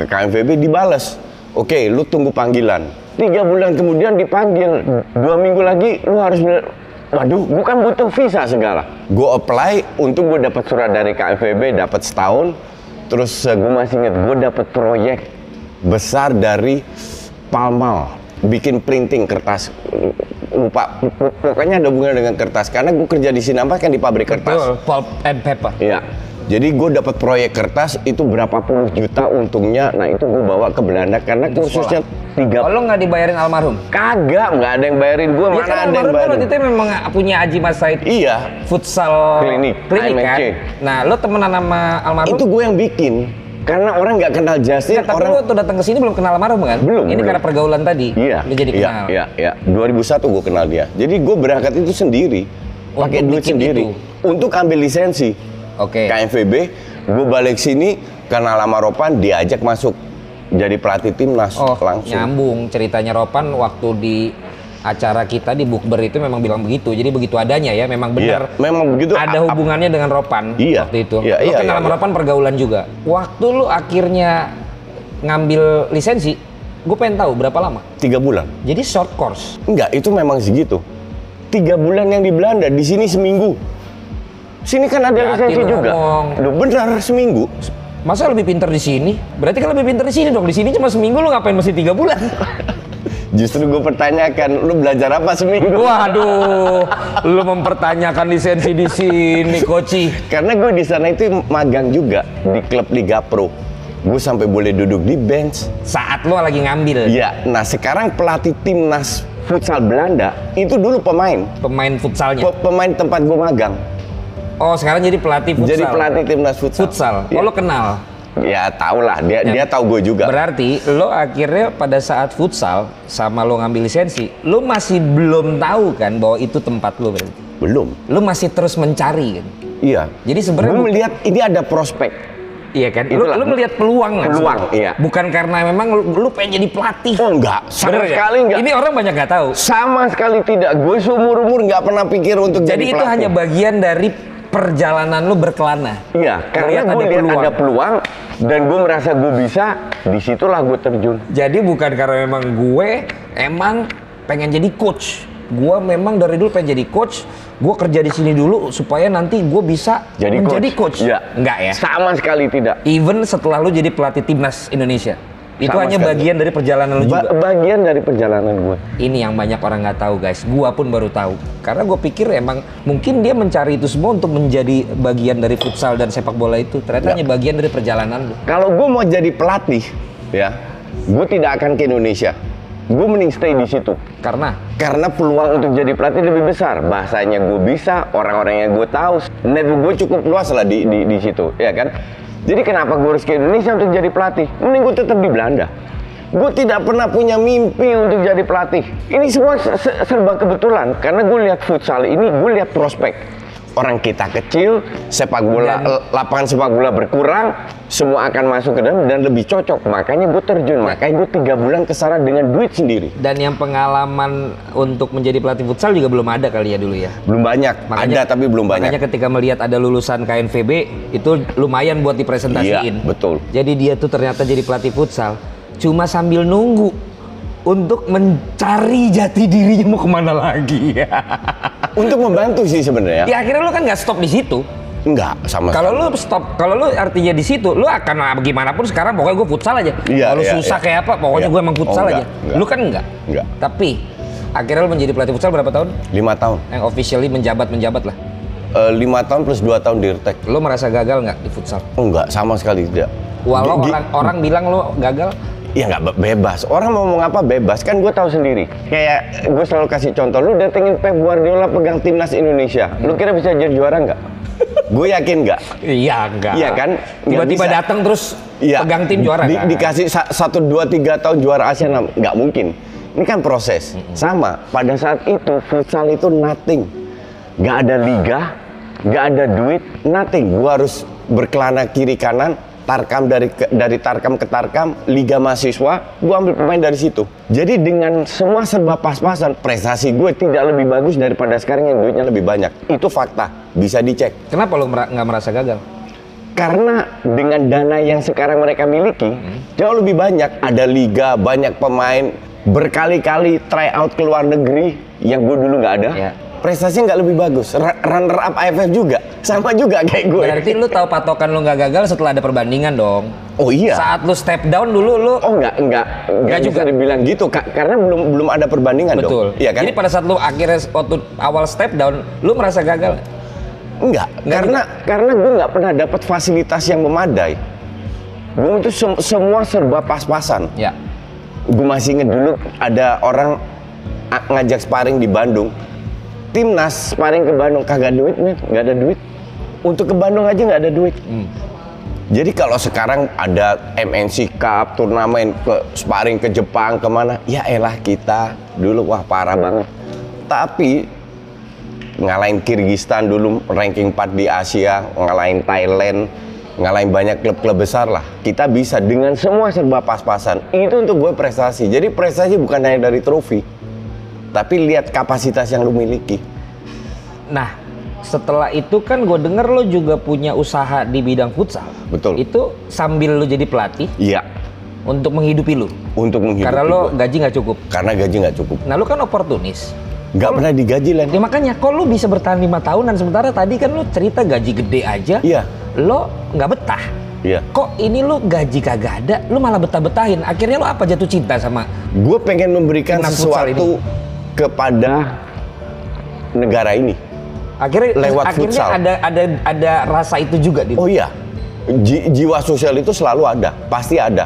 ke KMVB dibalas. Oke, lu tunggu panggilan. Tiga bulan kemudian dipanggil. Dua minggu lagi lu harus Waduh, gue kan butuh visa segala. Gue apply, untuk gue dapat surat dari KFVB, dapat setahun. Terus gue masih inget, gue dapat proyek besar dari Palmal, bikin printing kertas. Lupa, pokoknya ada hubungan dengan kertas. Karena gue kerja di Sinampas kan di pabrik kertas. Betul, pulp and paper. Iya. Jadi gue dapat proyek kertas itu berapa puluh juta untungnya. Nah itu gue bawa ke Belanda karena kursusnya tiga. Kalau nggak dibayarin almarhum? Kagak, nggak ada yang bayarin gue. Ya Mana kan ada yang kan bayarin? waktu itu memang punya Haji Mas Said Iya, futsal Klinik, klinik kan. AMFC. Nah, lo temenan sama almarhum? itu gue yang bikin. Karena orang nggak kenal Justin, Nggak, tapi orang lo tuh datang ke sini belum kenal almarhum kan? Belum, Ini belum. karena pergaulan tadi. Iya, jadi iya, kenal. Iya, iya. 2001 gue kenal dia. Jadi gue berangkat itu sendiri, Untuk pakai duit sendiri, itu. untuk ambil lisensi. Oke. KMVB, gue balik sini karena lama Ropan diajak masuk jadi pelatih timnas Oh, langsung. nyambung ceritanya Ropan waktu di acara kita di Bukber itu memang bilang begitu. Jadi begitu adanya ya, memang benar. Iya, memang begitu. Ada hubungannya dengan Ropan Iya. waktu itu. Iya, lo iya, kenal iya, sama iya. Ropan pergaulan juga. Waktu lu akhirnya ngambil lisensi, gue pengen tahu berapa lama. Tiga bulan. Jadi short course. Enggak, itu memang segitu. Tiga bulan yang di Belanda, di sini seminggu. Sini kan ada lisensi lu juga. Loh, benar seminggu. Masa lebih pinter di sini? Berarti kan lebih pinter di sini dong. Di sini cuma seminggu lu ngapain mesti tiga bulan? <laughs> Justru gue pertanyakan, lu belajar apa seminggu? Waduh, lu mempertanyakan lisensi di sini, Koci. Karena gue di sana itu magang juga di klub Liga Pro. Gue sampai boleh duduk di bench. Saat lu lagi ngambil Iya, nah sekarang pelatih timnas futsal Belanda itu dulu pemain. pemain futsalnya. Pe- pemain tempat gue magang. Oh, sekarang jadi pelatih futsal. Jadi pelatih timnas futsal. futsal. Oh, lo kenal. Ya tau lah, dia dia tahu gue juga. Berarti lo akhirnya pada saat futsal sama lo ngambil lisensi, lo masih belum tahu kan bahwa itu tempat lo berarti. Belum. Lo masih terus mencari kan. Iya. Jadi sebenarnya bu- melihat ini ada prospek. Iya kan? Lo, Itulah. lo melihat peluang kan? Peluang, iya. Bukan karena memang lo, lo pengen jadi pelatih. Oh enggak, sama Bener nggak? sekali enggak. Ini orang banyak nggak tahu. sama sekali tidak. Gue seumur umur nggak pernah pikir untuk jadi, Jadi itu pelatih. hanya bagian dari perjalanan lo berkelana. Iya, karena gue ada peluang. ada peluang dan gue merasa gue bisa. Di situlah gue terjun. Jadi bukan karena memang gue emang pengen jadi coach. Gue memang dari dulu pengen jadi coach. Gue kerja di sini dulu supaya nanti gue bisa Jadi menjadi coach. coach. Iya. Enggak ya? Sama sekali tidak. Even setelah lu jadi pelatih timnas Indonesia. Itu Sama hanya sekali. bagian dari perjalanan lu Ba- juga. bagian dari perjalanan gue. Ini yang banyak orang nggak tahu guys. Gua pun baru tahu. Karena gue pikir emang mungkin dia mencari itu semua untuk menjadi bagian dari futsal dan sepak bola itu. Ternyata Ya. hanya bagian dari perjalanan lu. Kalau gue mau jadi pelatih, ya, gue tidak akan ke Indonesia. Gue mending stay di situ. Karena Karena peluang untuk jadi pelatih lebih besar. Bahasanya gue bisa, orang-orangnya gue tahu, network gue cukup luas lah di, di, di situ, ya kan? Jadi kenapa gue harus ke Indonesia untuk jadi pelatih? Mending gue tetap di Belanda. Gue tidak pernah punya mimpi untuk jadi pelatih. Ini semua se- se- serba kebetulan. Karena gue lihat futsal ini, gue lihat prospek. Orang kita kecil, sepak bola, Dan- lapangan sepak bola berkurang, semua akan masuk ke dalam dan lebih cocok. Makanya gue terjun, makanya gue tiga bulan ke sana dengan duit sendiri. dan yang pengalaman untuk menjadi pelatih futsal juga belum ada kali ya dulu ya. Belum banyak, ada tapi belum banyak. Makanya ketika melihat ada lulusan KNVB itu lumayan buat dipresentasiin. Iya, betul. Jadi dia tuh ternyata jadi pelatih futsal cuma sambil nunggu untuk mencari jati dirinya mau ke mana lagi. <laughs> Untuk membantu sih sebenarnya. ya akhirnya lu kan nggak stop di situ. Enggak sama Kalau lu stop, kalau lu artinya di situ, lu akan gimana pun sekarang pokoknya gue futsal aja. Iya, Kalau iya, susah iya. kayak apa, pokoknya Iya. gue emang futsal Oh, aja. enggak. Lu kan enggak. Enggak. Tapi akhirnya lu menjadi pelatih futsal berapa tahun? lima tahun. Yang officially menjabat menjabat lah. Eh, lima tahun plus dua tahun di Irtek. Lu merasa gagal nggak di futsal? Oh, enggak, sama sekali tidak. Walau orang orang bilang lu gagal, Ya nggak be- bebas. Orang mau ngomong apa bebas. Kan gue tahu sendiri. Kayak gue selalu kasih contoh. Lu datengin Pep Guardiola pegang timnas Indonesia. Lu kira bisa jadi juara nggak? <laughs> gue yakin nggak. iya enggak. Iya kan? Nggak Tiba-tiba datang terus Iya. pegang tim juara Di- kan? Dikasih sa- satu dua tiga tahun juara Asia nggak mungkin. Ini kan proses. Sama. Pada saat itu futsal itu nothing. Nggak ada liga, nggak ada duit, nothing. Gua harus berkelana kiri kanan. Tarkam dari ke- dari Tarkam ke Tarkam, Liga Mahasiswa, gua ambil pemain dari situ. Jadi dengan semua serba pas-pasan, prestasi gue tidak lebih bagus daripada sekarang yang duitnya lebih banyak. Itu fakta, bisa dicek. Kenapa mera- nggak merasa gagal? Karena dengan dana yang sekarang mereka miliki jauh lebih banyak. Ada liga, banyak pemain, berkali-kali try out ke luar negeri yang gue dulu nggak ada. Ya. Prestasinya nggak lebih bagus. Runner up AFF juga, sama juga kayak gue. Berarti lu tahu patokan lu nggak gagal setelah ada perbandingan dong. Oh iya. Saat lu step down dulu lu Oh nggak nggak nggak juga. juga dibilang gitu Ka- karena belum belum ada perbandingan betul. dong. Iya kan? Jadi pada saat lu akhirnya waktu awal step down, lu merasa gagal. Enggak, karena karena gue nggak pernah dapat fasilitas yang memadai. Gue itu sem- semua serba pas-pasan. Ya. gue masih inget dulu ada orang ngajak sparring di Bandung timnas. Sparring ke Bandung kagak duit men. Nggak ada duit. Untuk ke Bandung aja nggak ada duit. Jadi kalau sekarang ada MNC Cup turnamen ke sparring ke Jepang ke mana ya elah kita. Dulu wah parah banget. Tapi ngalahin Kyrgyzstan dulu ranking 4 di Asia ngalahin Thailand ngalahin banyak klub-klub besar lah. Kita bisa dengan semua serba pas-pasan. Itu untuk gue prestasi. Jadi prestasi bukan hanya dari trofi Tapi lihat kapasitas yang lu miliki. Nah, setelah itu kan gue denger lo juga punya usaha di bidang futsal. Betul. Itu sambil lo jadi pelatih Iya, untuk menghidupi lo. untuk menghidupi Karena lo gua. gaji nggak cukup. Karena gaji nggak cukup. Nah, lo kan oportunis. Nggak pernah digaji, Len. Ya makanya, kok lo bisa bertahan lima tahunan sementara tadi kan lo cerita gaji gede aja. Iya. Lo nggak betah. Iya. Kok ini lo gaji kagak ada, lo malah betah-betahin. Akhirnya lo apa jatuh cinta sama Gue pengen memberikan sesuatu kepada negara ini. akhirnya Lewat akhirnya futsal. ada ada ada rasa itu juga di Oh iya, Ji- jiwa sosial itu selalu ada, pasti ada.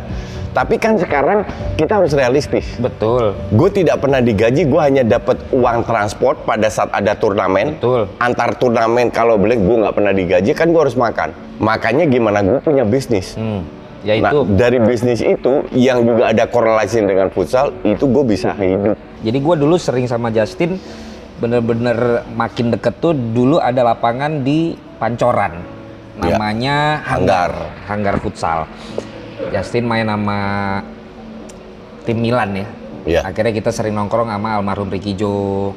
Tapi kan sekarang kita harus realistis. betul Gue tidak pernah digaji, gue hanya dapat uang transport pada saat ada turnamen. Betul. Antar turnamen kalau beli gue nggak pernah digaji, kan gue harus makan. Makanya gimana gue punya bisnis. hmm. ya Nah, dari bisnis itu yang juga ada korelasi dengan futsal, itu gue bisa hidup. Jadi gue dulu sering sama Justin bener-bener makin deket tuh dulu ada lapangan di Pancoran Ya. namanya Hanggar. Hanggar Futsal. Justin main sama tim Milan ya. Ya. Akhirnya kita sering nongkrong sama almarhum Ricky Jo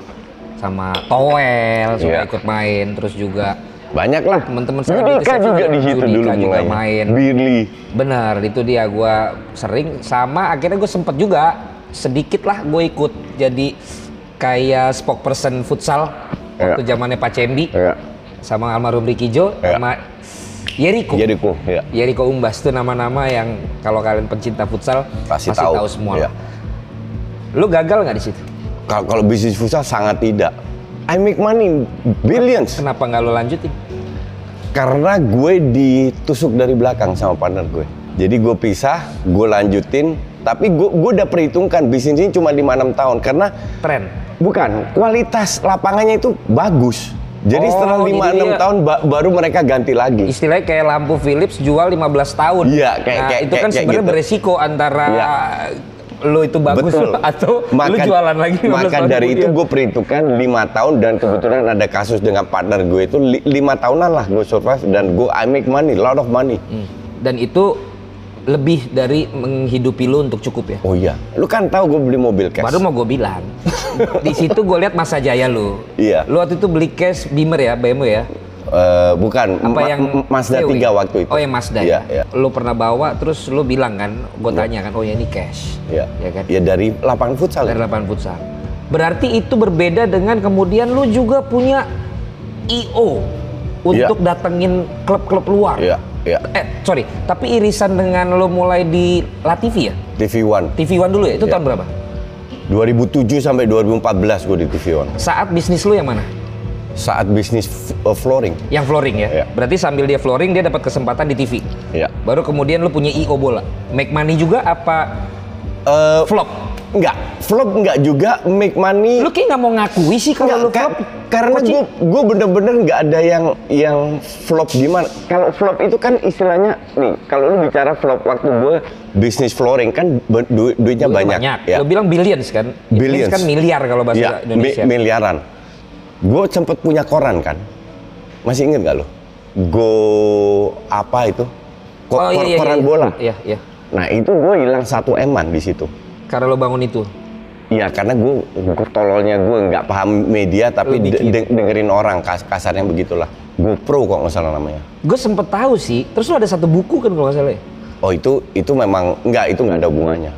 sama Towel suka Ya. ikut main terus juga Banyak lah. Teman-teman Judika selebritis juga juga. di situ dulu juga main. Billy. Benar, itu dia gua sering sama akhirnya gue sempet juga sedikit lah gue ikut jadi kayak spokesperson futsal waktu Ya. zamannya Pak Cembi Ya. sama almarhum Ricky Jo Ya. sama Yeriko. Jadiku, ya. Yeriko Umbas itu nama-nama yang kalau kalian pencinta futsal Pasti pasti tahu. tahu, semua. Ya. lah. Lu gagal nggak di situ? Kalau kalau bisnis futsal sangat tidak. I make money billions. Kenapa nggak lu lanjutin? Karena gue ditusuk dari belakang sama partner gue. Jadi gue pisah, gue lanjutin. Tapi gue, gue udah perhitungkan bisnis ini cuma 5-6 tahun. Karena Tren. bukan, kualitas lapangannya itu bagus. Jadi Oh, setelah jadi 5-6 dia- tahun ba- baru mereka ganti lagi. Istilahnya kayak lampu Philips jual 15 tahun. Iya, kayak- nah, kayak- itu kan sebenarnya gitu. beresiko antara Iya. lo itu bagus Betul. <laughs> atau lu jualan lagi 15 Maka dari itu gue perhitungkan lima tahun dan kebetulan ada kasus dengan partner gue itu li- lima tahunan lah gue survive dan gue I make money, lot of money. Hmm. Dan itu lebih dari menghidupi lu untuk cukup ya. Oh iya, lu kan tahu gue beli mobil cash. Baru mau gue bilang. <laughs> Di situ gue lihat masa jaya lu. Iya. Lu waktu itu beli cash Beamer ya, BMW ya. Eh, bukan, Apa Ma- yang Mazda VW? 3 waktu itu. Oh yang Mazda Iya, ya. iya. Lu pernah bawa terus lu bilang kan, gue tanya kan, oh ya ini cash. Iya. Ya kan? Ya dari lapangan futsal. dari ya. lapangan futsal. Berarti itu berbeda dengan kemudian lu juga punya IO untuk datengin klub-klub luar. Iya, iya. Eh, sorry, tapi irisan dengan lo mulai di Latifi ya? TV One. TV One dulu ya? Itu Iya. tahun berapa? 2007 sampai 2014 gue di TV One. Saat bisnis lu yang mana? Saat bisnis eh, flooring. Yang flooring ya? Iya. Berarti sambil dia flooring dia dapat kesempatan di TV. Iya. Baru kemudian lu punya IO bola. Make money juga apa Eh, flop? Enggak, flop enggak juga, make money. Lu kayak nggak mau ngakui sih kalau lu Nggak, flop. ka- karena gue gue bener-bener nggak ada yang yang flop gimana. Kalau flop itu kan istilahnya nih, kalau lu bicara flop waktu gue bisnis flooring kan du- duitnya duitnya banyak. Ya. Lu bilang billions kan? Billions. kan miliar kalau bahasa Ya, Indonesia. mi- miliaran. Gue sempet punya koran kan. Masih inget gak lo? Go apa itu? Ko- oh iya, iya, koran iya. bola. Iya, iya. Nah itu gue hilang satu eman di situ. Karena lo bangun itu. Iya karena gue, gue tololnya gue nggak paham media tapi de- dengerin orang kas kasarnya begitulah. GoPro kok nggak salah namanya. Gue sempet tahu sih. Terus lu ada satu buku kan kalau nggak salah ya? Oh itu itu memang nggak itu nggak ada hubungannya.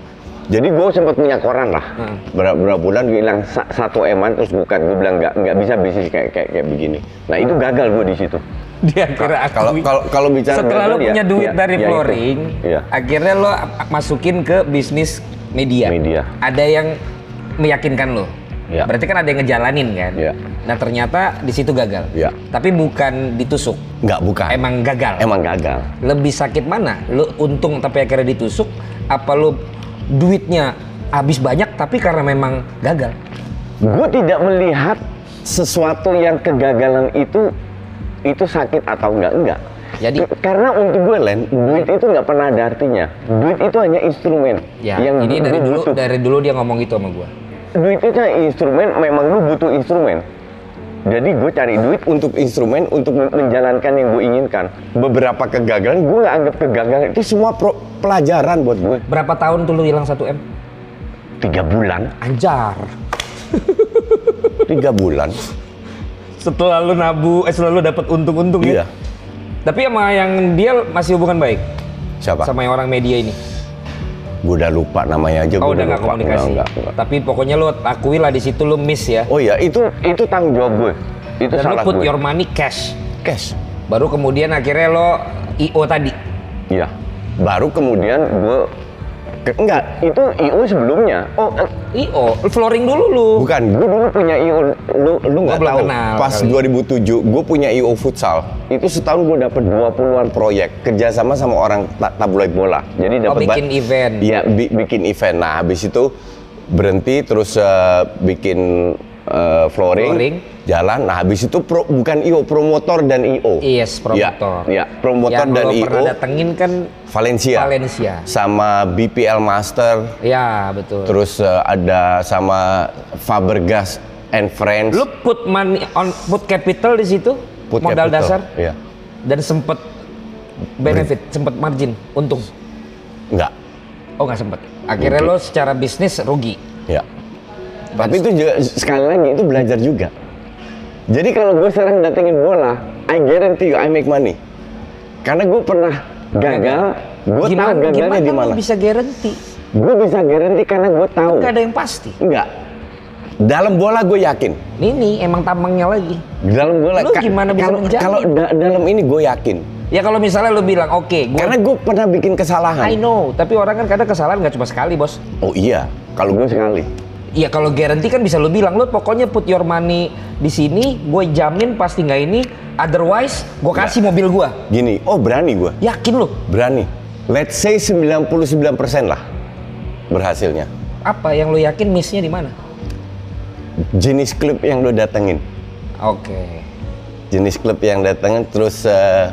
Jadi gue sempat punya koran lah. Hmm. Berapa, berapa bulan gue hilang sa- satu eman terus bukan gue bilang nggak nggak bisa bisnis kayak kayak kayak begini. Nah itu gagal gue di situ. Dia akhirnya Kalau kalau kalau bicara Setelah lo gagal, ya- punya duit ya- dari ya flooring, Iya. akhirnya lo masukin ke bisnis media. Media. Ada yang meyakinkan lo. Iya. Berarti kan ada yang ngejalanin kan. Iya. Nah ternyata di situ gagal. Iya. Tapi bukan ditusuk. Nggak bukan. Emang gagal. Emang gagal. Lebih sakit mana? Lo untung tapi akhirnya ditusuk? Apa lo duitnya habis banyak tapi karena memang gagal? Gue tidak melihat sesuatu yang kegagalan itu itu sakit atau enggak enggak. Jadi- karena untuk gue Len, duit itu nggak pernah ada artinya. Duit itu hanya instrumen Ya, yang ini gue dari dulu butuh. dari dulu dia ngomong gitu sama gua. Duit itu hanya instrumen, memang lu butuh instrumen. Jadi gue cari duit untuk instrumen untuk men- menjalankan yang gue inginkan. Beberapa kegagalan gue nggak anggap kegagalan itu semua pro- pelajaran buat gue. Berapa tahun tuh lu hilang 1 M? Tiga bulan. Anjar. Tiga bulan. Setelah lu nabu, eh setelah lu dapat untung-untung Iya. ya. Tapi sama yang dia masih hubungan baik Siapa? sama yang orang media ini. Gue udah lupa namanya aja. Oh gua udah nggak komunikasi. Enggak, enggak, enggak. Tapi pokoknya lu akui lah di situ lu miss ya. Oh iya, itu itu tanggung jawab gue. Itu Dan lu salah put gue. your money cash. cash. Baru kemudian akhirnya lo IO tadi. Iya. Baru kemudian gue enggak, itu IO sebelumnya. Oh, eh, IO, flooring dulu lu. bukan, gue dulu punya IO lu lu nggak tahu. kenal Pas kali. 2007 gue punya IO futsal. Itu setahun gue dapet 20-an proyek kerjasama sama orang ta- tabloid bola. Jadi Oh, dapat bikin event. Iya, bi- bikin event. Nah, habis itu berhenti terus eh, bikin eh, flooring, Flooring. jalan. Nah, habis itu pro- bukan IO, promotor dan IO. Yes, promotor. Iya, iya, promotor yang dan IO. pernah datengin kan Valencia. Valencia. Sama BPL Master. Ya betul. Terus eh, ada sama Fabregas and Friends. Lu put money on put capital di situ, Put modal capital, dasar, Iya. dan sempet benefit, sempet margin, untung. Enggak. Oh nggak sempet. Akhirnya lo secara bisnis rugi. Ya. Tapi itu juga sekali lagi itu belajar juga. Jadi kalau gue sekarang datengin bola, I guarantee you I make money. Karena gue pernah gagal, gue tahu gimana gagalnya gimana di mana. bisa garanti? Gue bisa guarantee karena gue tahu. Gak ada yang pasti. Enggak. Dalam bola gue yakin. Ini emang tambangnya lagi. Dalam bola. Lu gimana bisa kalau, menjamin? Kalau da- dalam ini gue yakin. Ya kalau misalnya lo bilang, oke, gue Karena gue pernah bikin kesalahan. I know, tapi orang kan kadang kesalahan nggak cuma sekali, bos. Oh iya, kalau gue sekali. Iya kalau garansi kan bisa lo bilang, lo pokoknya put your money di sini, gue jamin pasti nggak ini. Otherwise, gue kasih mobil gue. Gini, oh berani gue. Yakin lo? Berani. Let's say 99% lah berhasilnya. Apa yang lo yakin missnya di mana? Jenis klub yang lo datengin. Oke. Jenis klub yang datengin terus eh,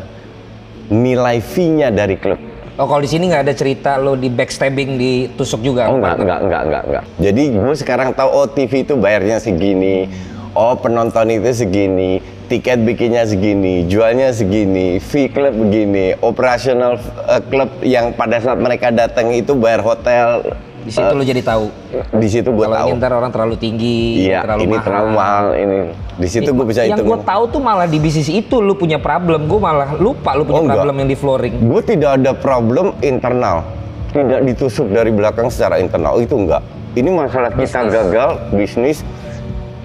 nilai fee-nya dari klub. Oh kalau di sini nggak ada cerita lo di backstabbing ditusuk juga? Oh enggak, enggak, enggak, enggak, enggak. Jadi gue sekarang tahu oh TV itu bayarnya segini. Oh penonton itu segini. Tiket bikinnya segini, jualnya segini, fee klub begini, operasional eh, klub yang pada saat mereka datang itu bayar hotel. Di situ lo jadi tahu. Di situ gue tahu. ntar orang terlalu tinggi, Iya, terlalu ini mahal. terlalu mahal ini. Di situ gue bisa yang gue tahu tuh malah di bisnis itu lu punya problem, gue malah lupa lu punya Oh, enggak. problem yang di flooring. Gue tidak ada problem internal, tidak ditusuk dari belakang secara internal. Oh, itu enggak. Ini masalah kita gagal bisnis,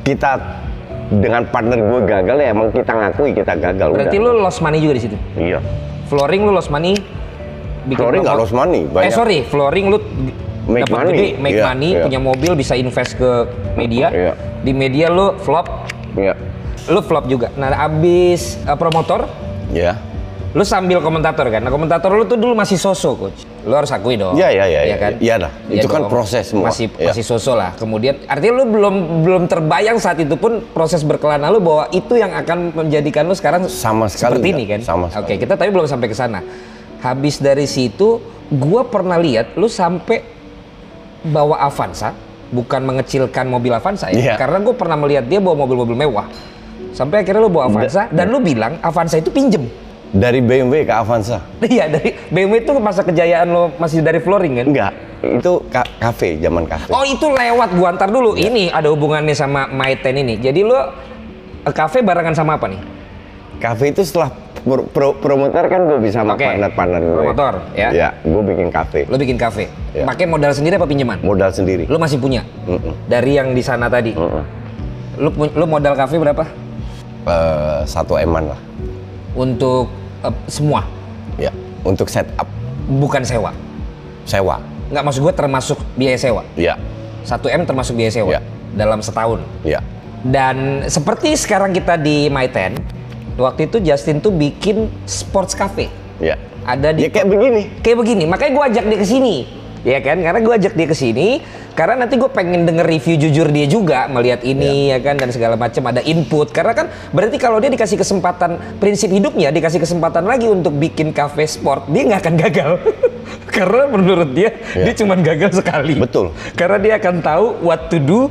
kita dengan partner gue gagal ya emang kita ngakui kita gagal. Berarti udah. lu lost money juga di situ. Iya. Flooring lu lost money. bikin Flooring nggak lost money, Eh banyak. sorry, flooring lu Make dapat money, gede, make iya, money, iya. punya mobil bisa invest ke media. Iya. Di media lu flop, Iya. lu flop juga. Nah, abis eh, promotor, Iya. lu sambil komentator kan. Nah, komentator lu tuh dulu masih soso, coach. Lu harus akui dong. Iya, iya, iya, Iya kan? iya lah. Itu kan dong. proses semua. Masih Iya. masih soso lah. Kemudian artinya lu belum belum terbayang saat itu pun proses berkelana lu bahwa itu yang akan menjadikan lu sekarang Sama sekali seperti ini enggak. kan? Sama Oke, sekali. kita tapi belum sampai ke sana. Habis dari situ, gua pernah lihat lu sampai bawa Avanza, bukan mengecilkan mobil Avanza ya, Iya. karena gue pernah melihat dia bawa mobil-mobil mewah. Sampai akhirnya lu bawa Avanza dan lu bilang Avanza itu pinjem. Dari BMW ke Avanza. <laughs> Iya dari BMW itu masa kejayaan lo masih dari flooring kan? Enggak. Itu ka- kafe, zaman kafe. Oh itu lewat gua antar dulu. Iya. Ini ada hubungannya sama Maiten ini. Jadi lo eh, kafe barengan sama apa nih? Kafe itu setelah pro- pro- promotor kan gue bisa sama Oke. partner-partner gue. Promotor, ya. Iya, gue bikin kafe. Lo bikin kafe. Iya. Pakai modal sendiri apa pinjaman? Modal sendiri. Lo masih punya? Mm-mm. Dari yang di sana tadi. Mm-mm. Lo pu- lo modal kafe berapa? Eh, satu eman lah. Untuk eh, semua, Ya, untuk setup bukan sewa. sewa. Nggak maksud gue termasuk biaya sewa. Ya, 1 M termasuk biaya sewa Iya. dalam setahun. ya. Dan seperti sekarang kita di My Ten, waktu itu Justin tuh bikin sports cafe. Ya. Ada di Ya kayak begini. kayak begini. Makanya gue ajak dia ke sini. Ya kan? Karena gue ajak dia ke sini karena nanti gue pengen denger review jujur dia juga melihat ini ya kan dan segala macam ada input. Karena kan berarti kalau dia dikasih kesempatan prinsip hidupnya dikasih kesempatan lagi untuk bikin cafe sport, dia nggak akan gagal. <laughs> Karena menurut dia Ya. dia cuma gagal sekali. Betul. Karena dia akan tahu what to do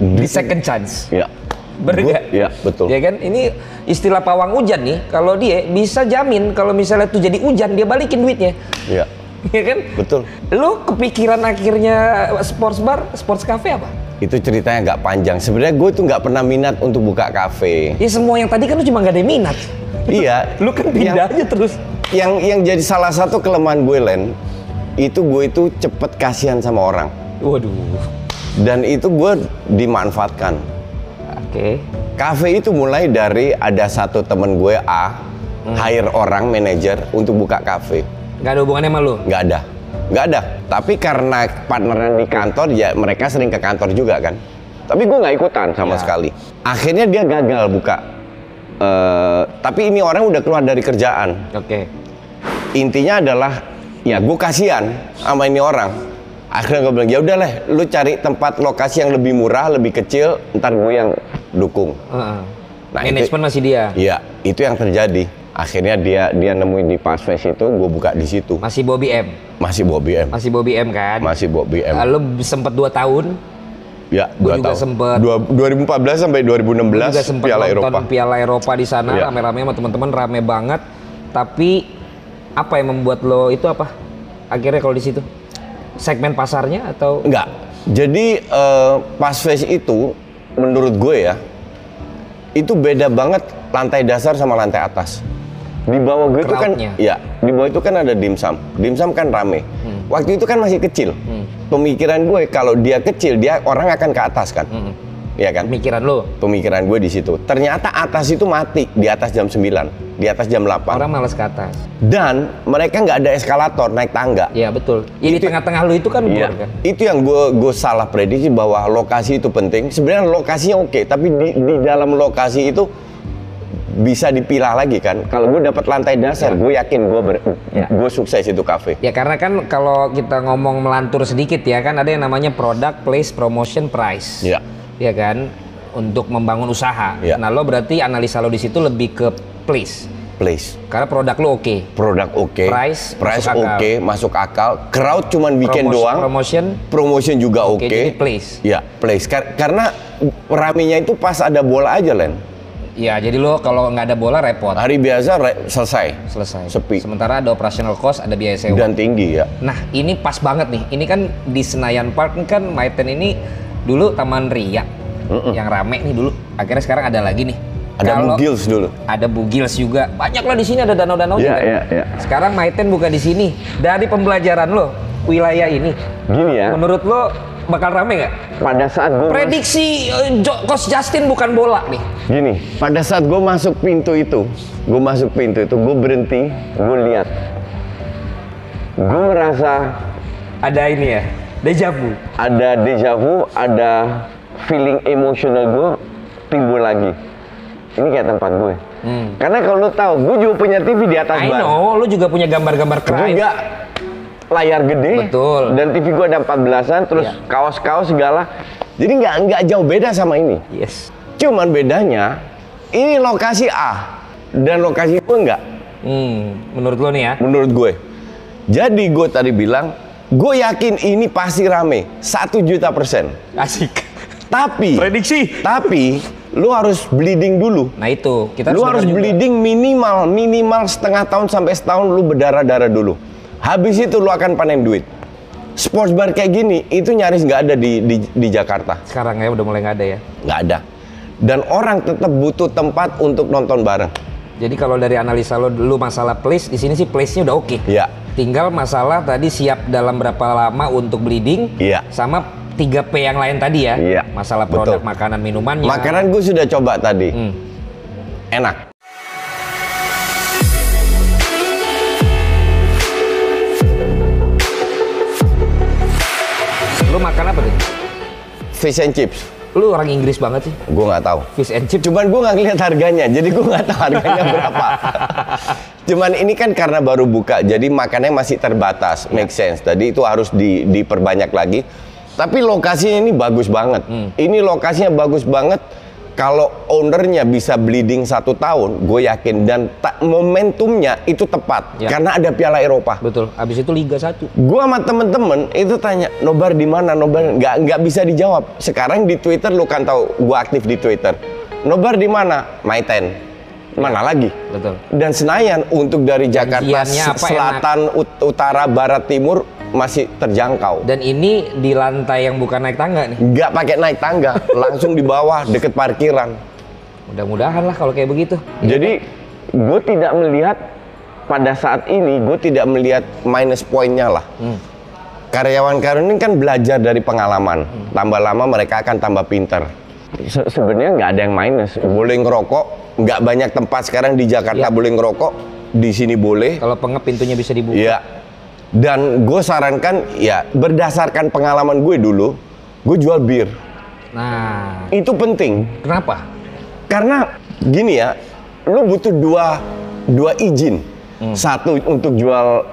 di second chance. Ya. Bener Gua- nggak? Ya, betul. Ya kan? Ini istilah pawang hujan nih. Kalau dia bisa jamin kalau misalnya tuh jadi hujan dia balikin duitnya. Ya, <laughs> Ya kan? betul. Lu kepikiran akhirnya sports bar, sports cafe apa? Itu ceritanya nggak panjang. Sebenarnya gue tuh nggak pernah minat untuk buka kafe. Ya semua yang tadi kan lu cuma gak ada yang minat. <laughs> iya. <laughs> Lu kan pindah yang, aja terus. yang yang jadi salah satu kelemahan gue Len, itu gue itu cepet kasihan sama orang. Waduh. Dan itu gue dimanfaatkan. Oke. Kafe itu mulai dari ada satu temen gue A, hire orang manajer untuk buka kafe. Gak ada hubungannya sama lu. Nggak ada, nggak ada. Tapi karena partneran di kantor ya mereka sering ke kantor juga kan. Tapi gue nggak ikutan sama Ya. sekali. Akhirnya dia gagal buka. Eh, tapi ini orang udah keluar dari kerjaan. Oke. Intinya adalah ya gue kasihan sama ini orang. Akhirnya gue bilang ya udahlah, lu cari tempat lokasi yang lebih murah, lebih kecil, ntar gue yang dukung. Heeh. Nah, itu- Manajemen masih dia. Iya, itu yang terjadi. Akhirnya dia dia nemuin di Pas Fest itu, gue buka di situ. Masih Bobby M. Masih Bobby M. Masih Bobby M kan? Masih Bobby M. Ah, Lu sempet 2 tahun. Ya, Gua dua juga tahun. sempet- Dua- 2014 sampai 2016 juga sempat Piala nonton Eropa. Piala Eropa di sana Iya. rame-rame sama teman-teman rame banget. Tapi apa yang membuat lo itu apa? Akhirnya kalau di situ segmen pasarnya atau Enggak. Jadi eh, Pas Fest itu menurut gue ya itu beda banget lantai dasar sama lantai atas. Di bawah gue itu kan ya, di bawah itu kan ada dimsum. Dimsum kan rame. Waktu itu kan masih kecil. Pemikiran gue kalau dia kecil dia orang akan ke atas kan. Iya kan? pemikiran lo? Pemikiran gue di situ. Ternyata atas itu mati di atas jam 9, di atas jam 8. Orang malas ke atas. Dan mereka nggak ada eskalator naik tangga. Iya betul. Ya di tengah-tengah lo itu kan Iya, kan. itu yang gue gue salah prediksi bahwa lokasi itu penting. Sebenarnya lokasinya oke, tapi di, di dalam lokasi itu bisa dipilah lagi kan. Kalau gue dapat lantai dasar, gue yakin gue ber, Ya. gue sukses itu kafe. Ya karena kan kalau kita ngomong melantur sedikit ya kan ada yang namanya product, place, promotion, price. Iya. Ya kan untuk membangun usaha. Iya. Nah lo berarti analisa lo di situ lebih ke place. Place, Karena produk lo oke. produk oke, Price, price akal. oke, masuk akal. Crowd cuman weekend Promotion- doang. Promotion Promotion juga Oke, oke. jadi place. Ya, place. Kar- karena ramenya itu pas ada bola aja, Len. Ya, jadi lo kalau nggak ada bola repot. Hari biasa re- selesai. Selesai. Sepi. Sementara ada operational cost, ada biaya sewa. Dan tinggi ya. Nah, ini pas banget nih. Ini kan di Senayan Park ini kan Maiten ini dulu Taman Ria. Yang rame nih dulu. Akhirnya sekarang ada lagi nih. Ada Kalau- Bugils dulu. Ada Bugils juga. Banyak lah di sini ada danau-danau Iya, juga. iya, iya. Sekarang Maiten buka di sini. Dari pembelajaran lo, wilayah ini. Gini ya. Menurut lo bakal rame nggak? Pada saat gue Prediksi eh, Jo- Coach Justin bukan bola nih. Gini, pada saat gue masuk pintu itu, gue masuk pintu itu, gue berhenti, gue lihat, gue merasa Ada ini ya, deja vu. ada deja vu, ada feeling emosional gue timbul lagi. Ini kayak tempat gue. Karena kalau lu tahu, gue juga punya TV di atas I bar. know, lo juga punya gambar-gambar Christ. Juga layar gede. Betul. Dan TV gue ada 14-an, terus Iya. kaos-kaos segala. Jadi nggak nggak jauh beda sama ini. Yes. Cuman bedanya, ini lokasi A dan lokasi gue nggak. Hmm, menurut lo nih ya. menurut gue. Jadi gue tadi bilang, gue yakin ini pasti rame, satu juta persen. Asik. Tapi, Prediksi. tapi lu harus bleeding dulu. Nah itu kita Lu harus dengar juga. bleeding minimal, minimal setengah tahun sampai setahun lu berdarah-darah dulu. Habis itu lu akan panen duit. Sports bar kayak gini, itu nyaris nggak ada di, di, di Jakarta. Sekarang ya udah mulai nggak ada ya. Nggak ada. Dan orang tetap butuh tempat untuk nonton bareng. Jadi kalau dari analisa lo dulu masalah place di sini sih place-nya udah oke. Iya. Tinggal masalah tadi siap dalam berapa lama untuk bleeding. Iya. Sama 3P yang lain tadi ya. Iya, Masalah produk betul. makanan minumannya. Makanan gue sudah coba tadi, Hmm. enak. Lo makan apa tuh? Fish and chips. Lu orang Inggris banget sih. Gue nggak tahu. Fish and chip. Cuman gue nggak ngeliat harganya, jadi gue nggak tahu harganya <laughs> berapa. Cuman ini kan karena baru buka, jadi makannya masih terbatas, make sense. Tadi itu harus di, diperbanyak lagi. Tapi lokasinya ini bagus banget. Ini lokasinya bagus banget. Kalau ownernya bisa bleeding satu tahun, gue yakin dan tak momentumnya itu tepat Ya. karena ada Piala Eropa. Betul. Abis itu Liga 1. Gua sama temen-temen itu tanya nobar di mana nobar nggak nggak bisa dijawab. Sekarang di Twitter lu kan tahu gua aktif di Twitter. Nobar di mana? My Ten. Mana lagi? Betul. Dan Senayan untuk dari Jakarta apa selatan, ut- utara, barat, timur masih terjangkau. Dan ini di lantai yang bukan naik tangga nih. Nggak pakai naik tangga, <laughs> langsung di bawah deket parkiran. Mudah-mudahan lah kalau kayak begitu. Jadi gue tidak melihat pada saat ini gue tidak melihat minus poinnya lah. Karyawan-karyawan ini kan belajar dari pengalaman. Tambah lama mereka akan tambah pinter. Se- Sebenarnya nggak ada yang minus. Boleh ngerokok, nggak banyak tempat sekarang di Jakarta Ya. boleh ngerokok. Di sini boleh. Kalau pengep pintunya bisa dibuka. Iya. Dan gue sarankan ya berdasarkan pengalaman gue dulu, gue jual bir. Nah, Itu penting. kenapa? Karena gini ya, lu butuh dua dua izin. Satu untuk jual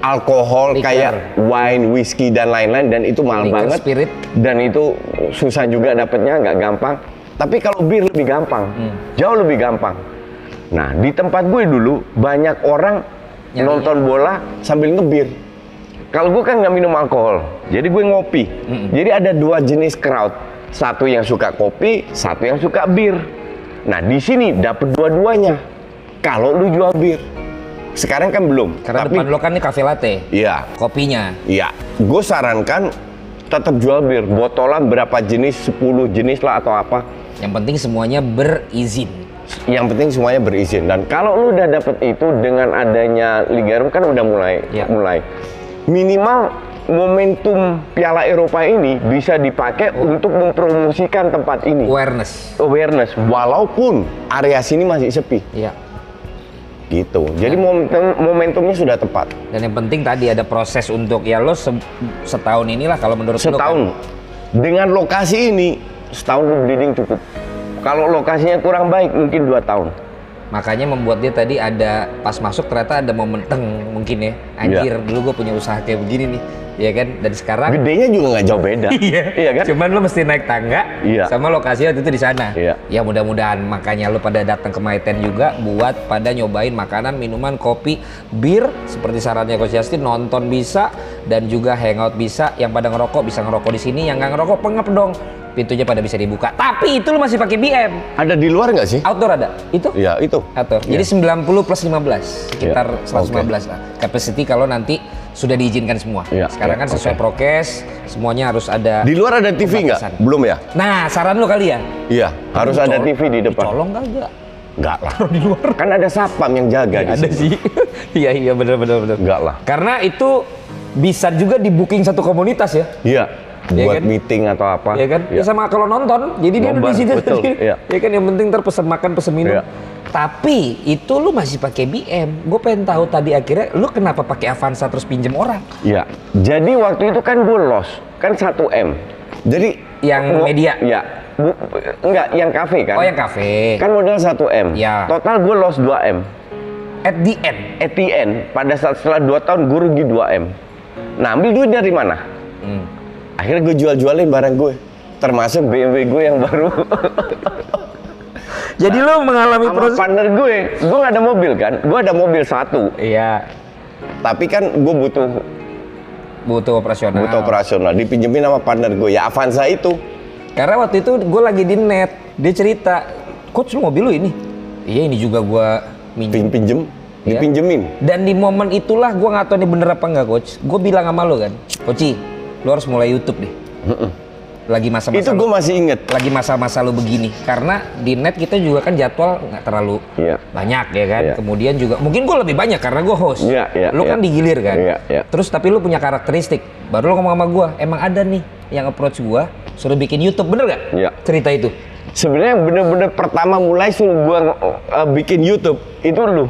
alkohol Liquor. kayak wine, whiskey dan lain-lain dan itu mahal Liquor, banget. spirit. Dan itu susah juga dapetnya, nggak gampang. Tapi kalau bir lebih gampang, jauh lebih gampang. Nah di tempat gue dulu banyak orang Nyari. nonton bola sambil ngebir. Kalau gue kan nggak minum alkohol, jadi gue ngopi. Jadi ada dua jenis crowd, satu yang suka kopi, satu yang suka bir. Nah di sini dapet dua-duanya. Kalau lu jual bir, sekarang kan belum. Karena Tapi depan lo kan nih cafe latte. iya, Kopinya. iya. Gue sarankan tetap jual bir, botolan berapa jenis, 10 jenis lah atau apa. Yang penting semuanya berizin. Yang penting semuanya berizin. Dan kalau lu udah dapet itu dengan adanya Liga Eropa kan udah mulai, Iya. mulai. Minimal momentum Piala Eropa ini bisa dipakai untuk mempromosikan tempat ini. Awareness. Awareness, walaupun area sini masih sepi, Iya. gitu. Jadi momentum, momentumnya sudah tepat. Dan yang penting tadi ada proses untuk ya lo se- setahun inilah kalau menurut lo kan. Setahun. Dengan lokasi ini, setahun lu bleeding cukup. Kalau lokasinya kurang baik, mungkin dua tahun. Makanya membuat dia tadi ada pas masuk ternyata ada momen teng mungkin ya. Anjir, dulu gue punya usaha kayak begini nih. Ya kan? Dan sekarang Gedenya juga nggak jauh beda. <laughs> iya kan? Cuman lo mesti naik tangga Iya. sama lokasinya waktu itu di sana. Iya. Ya mudah-mudahan makanya lo pada datang ke Maiten juga buat pada nyobain makanan, minuman, kopi, bir seperti sarannya Coach Justin nonton bisa dan juga hangout bisa. Yang pada ngerokok bisa ngerokok di sini, yang nggak ngerokok pengep dong. Pintunya pada bisa dibuka. Tapi itu lo masih pakai BM. Ada di luar nggak sih? Outdoor ada? Itu? Iya, itu. Outdoor. Jadi 90 plus 15, sekitar Iya, 115 lah. Capacity kalau nanti sudah diizinkan semua. Iya, Sekarang iya, kan sesuai oke. prokes, semuanya harus ada Di luar ada TV nggak? Belum ya? Nah, saran lu kali ya? Iya, harus ada TV di depan. Dicolong kagak? Enggak lah. di luar. Kan ada sapam yang jaga di Ada sini. sih. <laughs> Iya, iya benar benar benar. Enggak lah. Karena itu bisa juga di booking satu komunitas ya. Iya. Buat kan? meeting atau apa. Ya kan? Ya Iya. sama kalau nonton, jadi dia udah di situ. betul, iya. <laughs> Ya kan yang penting ntar pesen makan, pesen minum. Iya. Tapi itu lu masih pakai BM. Gue pengen tahu tadi akhirnya lu kenapa pakai Avanza terus pinjem orang? Iya. Jadi waktu itu kan gue loss. Kan 1 M. Jadi Yang Wo- media? Iya. Bu- enggak, yang kafe kan. Oh yang kafe. Kan modal 1 M. Iya. Total gue loss 2 M. At the end. At the end, pada saat setelah 2 tahun gue rugi 2 M. Nah, ambil duit dari mana? Hmm. Akhirnya gue jual-jualin barang gue. Termasuk BMW gue yang baru. <laughs> Jadi lu mengalami Sama partner gue, gue gak ada mobil kan? Gue ada mobil satu. Iya. Tapi kan gue butuh Butuh operasional. butuh operasional. Dipinjemin sama partner gue. Ya Avanza itu. Karena waktu itu gue lagi di net, dia cerita, coach lu mobil lu ini? Iya ini juga gue minjem. Pin pinjem, Iya. dipinjemin. Dan di momen itulah gue nggak tahu ini bener apa enggak coach. Gue bilang sama lu kan, coach, lu harus mulai YouTube deh. Lagi masa-masa Itu gue masih inget. lagi masa-masa lu begini karena di net kita juga kan jadwal nggak terlalu Iya. banyak ya kan Iya. kemudian juga mungkin gue lebih banyak karena gue host Iya, iya, lu kan iya. digilir kan Iya, iya. terus tapi lu punya karakteristik baru lu ngomong sama gue emang ada nih yang approach gue suruh bikin YouTube bener gak Iya. cerita itu Sebenarnya bener-bener pertama mulai suruh gue uh, bikin YouTube itu lu.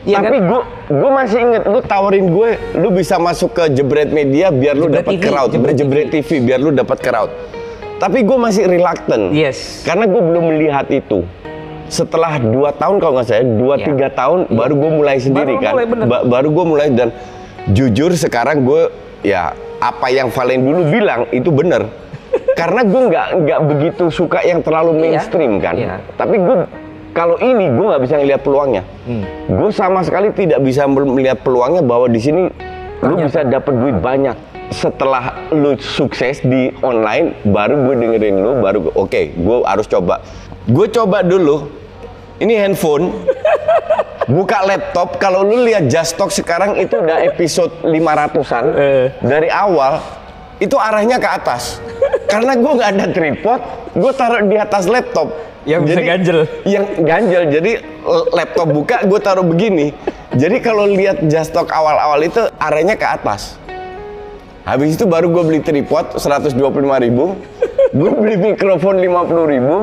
Iya Tapi kan? gue gue masih inget lu tawarin gue, lu bisa masuk ke Jebret Media biar lu dapat TV, crowd, Jebret Jebret, TV. biar lu dapat crowd. Tapi gue masih reluctant. Yes. Karena gue belum melihat itu. Setelah dua tahun kalau nggak salah, dua Iya. tiga tahun baru gue mulai sendiri Baru kan. mulai, bener. Ba- baru gue mulai dan jujur sekarang gue ya apa yang Valen dulu bilang itu bener. <laughs> Karena gue nggak nggak begitu suka yang terlalu Iya. mainstream kan. Iya. Tapi gue kalau ini gue nggak bisa ngelihat peluangnya. Hmm. Gue sama sekali tidak bisa melihat peluangnya bahwa di sini lu bisa dapat duit banyak. Setelah lu sukses di online, baru gue dengerin lu, baru oke, gue harus coba. Gue coba dulu. Ini handphone <laughs> buka laptop kalau lu lihat Just Talk sekarang itu udah episode 500-an <laughs> Eh. dari awal itu arahnya ke atas <laughs> karena gue nggak ada tripod gue taruh di atas laptop Yang bisa ganjel. yang ganjel jadi laptop buka gue taruh begini. Jadi kalau lihat Just Talk awal-awal itu arahnya ke atas. Habis itu baru gue beli tripod 125.000 ribu. Gue beli mikrofon 50.000 ribu.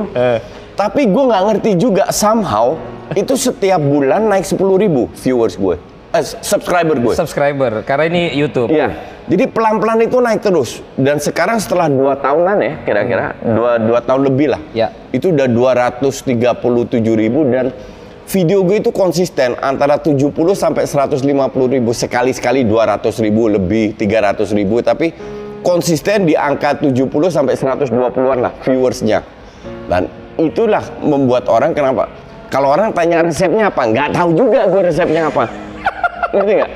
Tapi gue nggak ngerti juga somehow itu setiap bulan naik 10.000 ribu viewers gue eh, subscriber gue Subscriber, karena ini YouTube. Iya. Jadi pelan-pelan itu naik terus. Dan sekarang setelah dua tahunan ya, kira-kira dua, dua tahun lebih lah. Ya. Itu udah 237 ribu dan video gue itu konsisten antara 70 sampai 150 ribu sekali-sekali 200 ribu lebih 300 ribu tapi konsisten di angka 70 sampai 120-an lah viewersnya. Dan itulah membuat orang kenapa? Kalau orang tanya resepnya apa, nggak tahu juga gue resepnya apa. Ngerti nggak?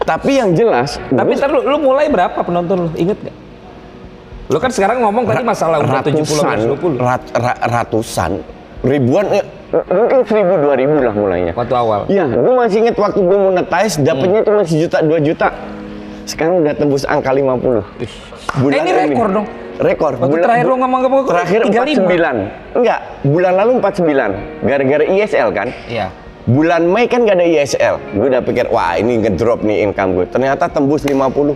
Tapi yang jelas, Tapi ntar lu, lu mulai berapa penonton lu? Inget gak? Lu kan sekarang ngomong tadi masalah udah 70 ratusan, 120. rat- ra- ratusan, ribuan, mungkin seribu dua ribu lah mulainya. Waktu awal. Iya, gue masih inget waktu gue monetize, dapetnya cuma sejuta dua juta. Sekarang udah tembus angka 50. Bulan Eh, ini rekor dong. Rekor. Waktu terakhir lu ngomong-ngomong Terakhir 35. 49. Enggak, bulan lalu 49. Gara-gara ISL kan. Iya. Bulan Mei kan gak ada ISL. Gue udah pikir, wah ini ngedrop nih income gue. Ternyata tembus 50.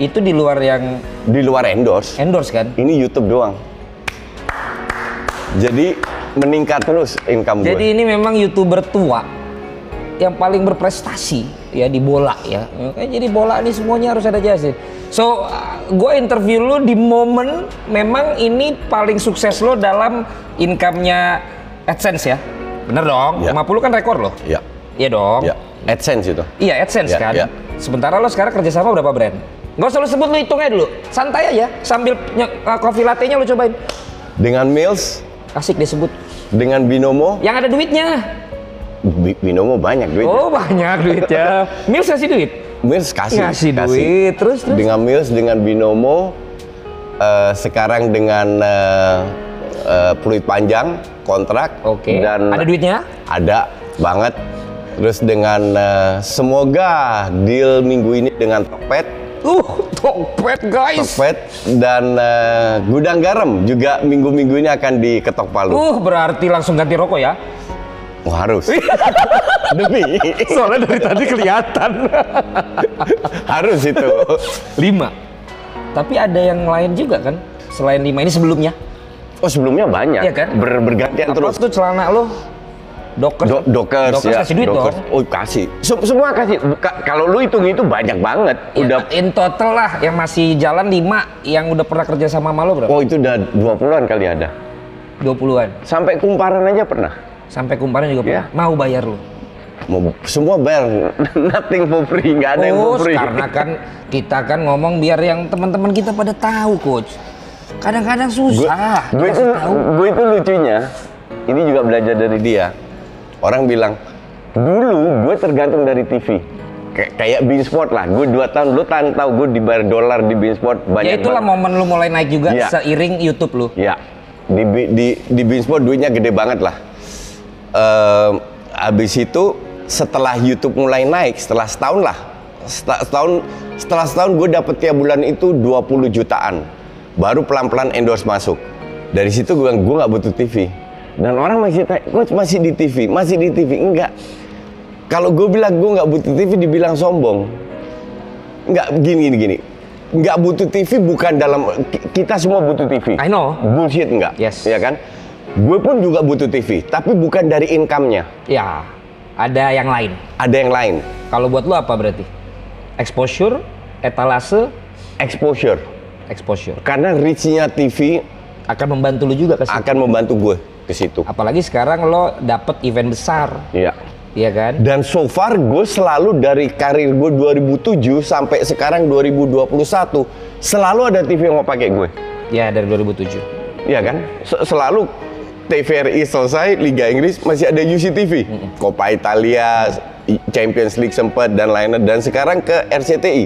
Itu di luar yang Di luar endorse. endorse kan? Ini YouTube doang. Jadi meningkat terus income gue. Jadi ini memang youtuber tua yang paling berprestasi ya di bola ya. Jadi bola ini semuanya harus ada jasa. So, gue interview lu di momen memang ini paling sukses lo dalam income-nya AdSense ya. Bener dong? Ya. 50 kan rekor lo. Ya, Iya dong. ya. AdSense itu. Iya AdSense Ya, kan. ya. Sementara lo sekarang kerjasama berapa brand? Gak usah lo sebut lo hitungnya dulu. Santai aja sambil uh, coffee latte-nya lo cobain. Dengan Mills, Asik disebut. dengan Binomo, Yang ada duitnya. Bi- Binomo banyak duit. Oh banyak duitnya. <laughs> Mills kasih duit. Mills kasih. Ngasih duit. Terus terus. Dengan Mills, dengan Binomo, eh, sekarang dengan eh, eh, Fluid Panjang, kontrak. Oke. Dan Ada duitnya? Ada banget. Terus dengan eh, semoga deal minggu ini dengan Tokped, Uh, Tokped guys. Tokped dan eh, Gudang Garam juga minggu-minggu ini akan diketok palu. Uh, berarti langsung ganti rokok ya? Oh, harus. <laughs> Demi Soalnya dari tadi kelihatan. harus itu. lima. Tapi ada yang lain juga kan? Selain lima ini sebelumnya. Oh sebelumnya banyak. Iya kan? Ber- bergantian Apa terus. tuh celana lo? Dockers. Do dokers, Dockers ya. kasih duit dokers. dong. Oh kasih. Sem- semua kasih. Buka- kalau lu hitung itu banyak banget. Ya, Udah. in total lah yang masih jalan 5 yang udah pernah kerja sama sama lo berapa? Oh itu udah 20-an kali ada. 20-an. Sampai kumparan aja pernah. Sampai kumparan juga Ya. pernah. Mau bayar lo. Mau, semua bayar. <laughs> Nothing for free. Nggak ada yang Oh, for free. karena kan kita kan ngomong biar yang teman-teman kita pada tahu, coach. Kadang-kadang susah. gue itu, gue itu lucunya. Ini juga belajar dari dia. Orang bilang, dulu gue tergantung dari TV. Kayak kayak Beansport lah. Gue dua tahun, lu tan tahu gue dibayar dolar di Beansport banyak Ya itulah banget. momen lu mulai naik juga Iya. seiring YouTube lu. Ya, di di di Beansport duitnya gede banget lah. Ehm, habis itu setelah YouTube mulai naik, setelah setahun lah, Seta- setahun setelah setahun gue dapet tiap bulan itu 20 jutaan. Baru pelan-pelan endorse masuk. Dari situ gue bilang, gue nggak butuh TV. Dan orang masih tanya, coach masih di TV, masih di TV, enggak. Kalau gue bilang gue nggak butuh TV, dibilang sombong. Nggak gini gini gini. Nggak butuh TV bukan dalam ki- kita semua butuh TV. I know. Bullshit enggak? Yes. Ya kan? Gue pun juga butuh TV, tapi bukan dari income-nya. Ya, ada yang lain. Ada yang lain. Kalau buat lu apa berarti? Exposure, etalase, Exposure. Exposure. Karena reach-nya TV Akan membantu lu juga ke situ. akan membantu gue ke situ. Apalagi sekarang lo dapet event besar, Iya. Iya kan? Dan so far gue selalu dari karir gue 2007 sampai sekarang 2021 selalu ada TV yang mau pakai gue. Ya dari 2007. Iya kan? Se- Selalu TVRI selesai, Liga Inggris masih ada UCTV. Coppa Italia, Champions League sempat dan lainnya dan sekarang ke RCTI.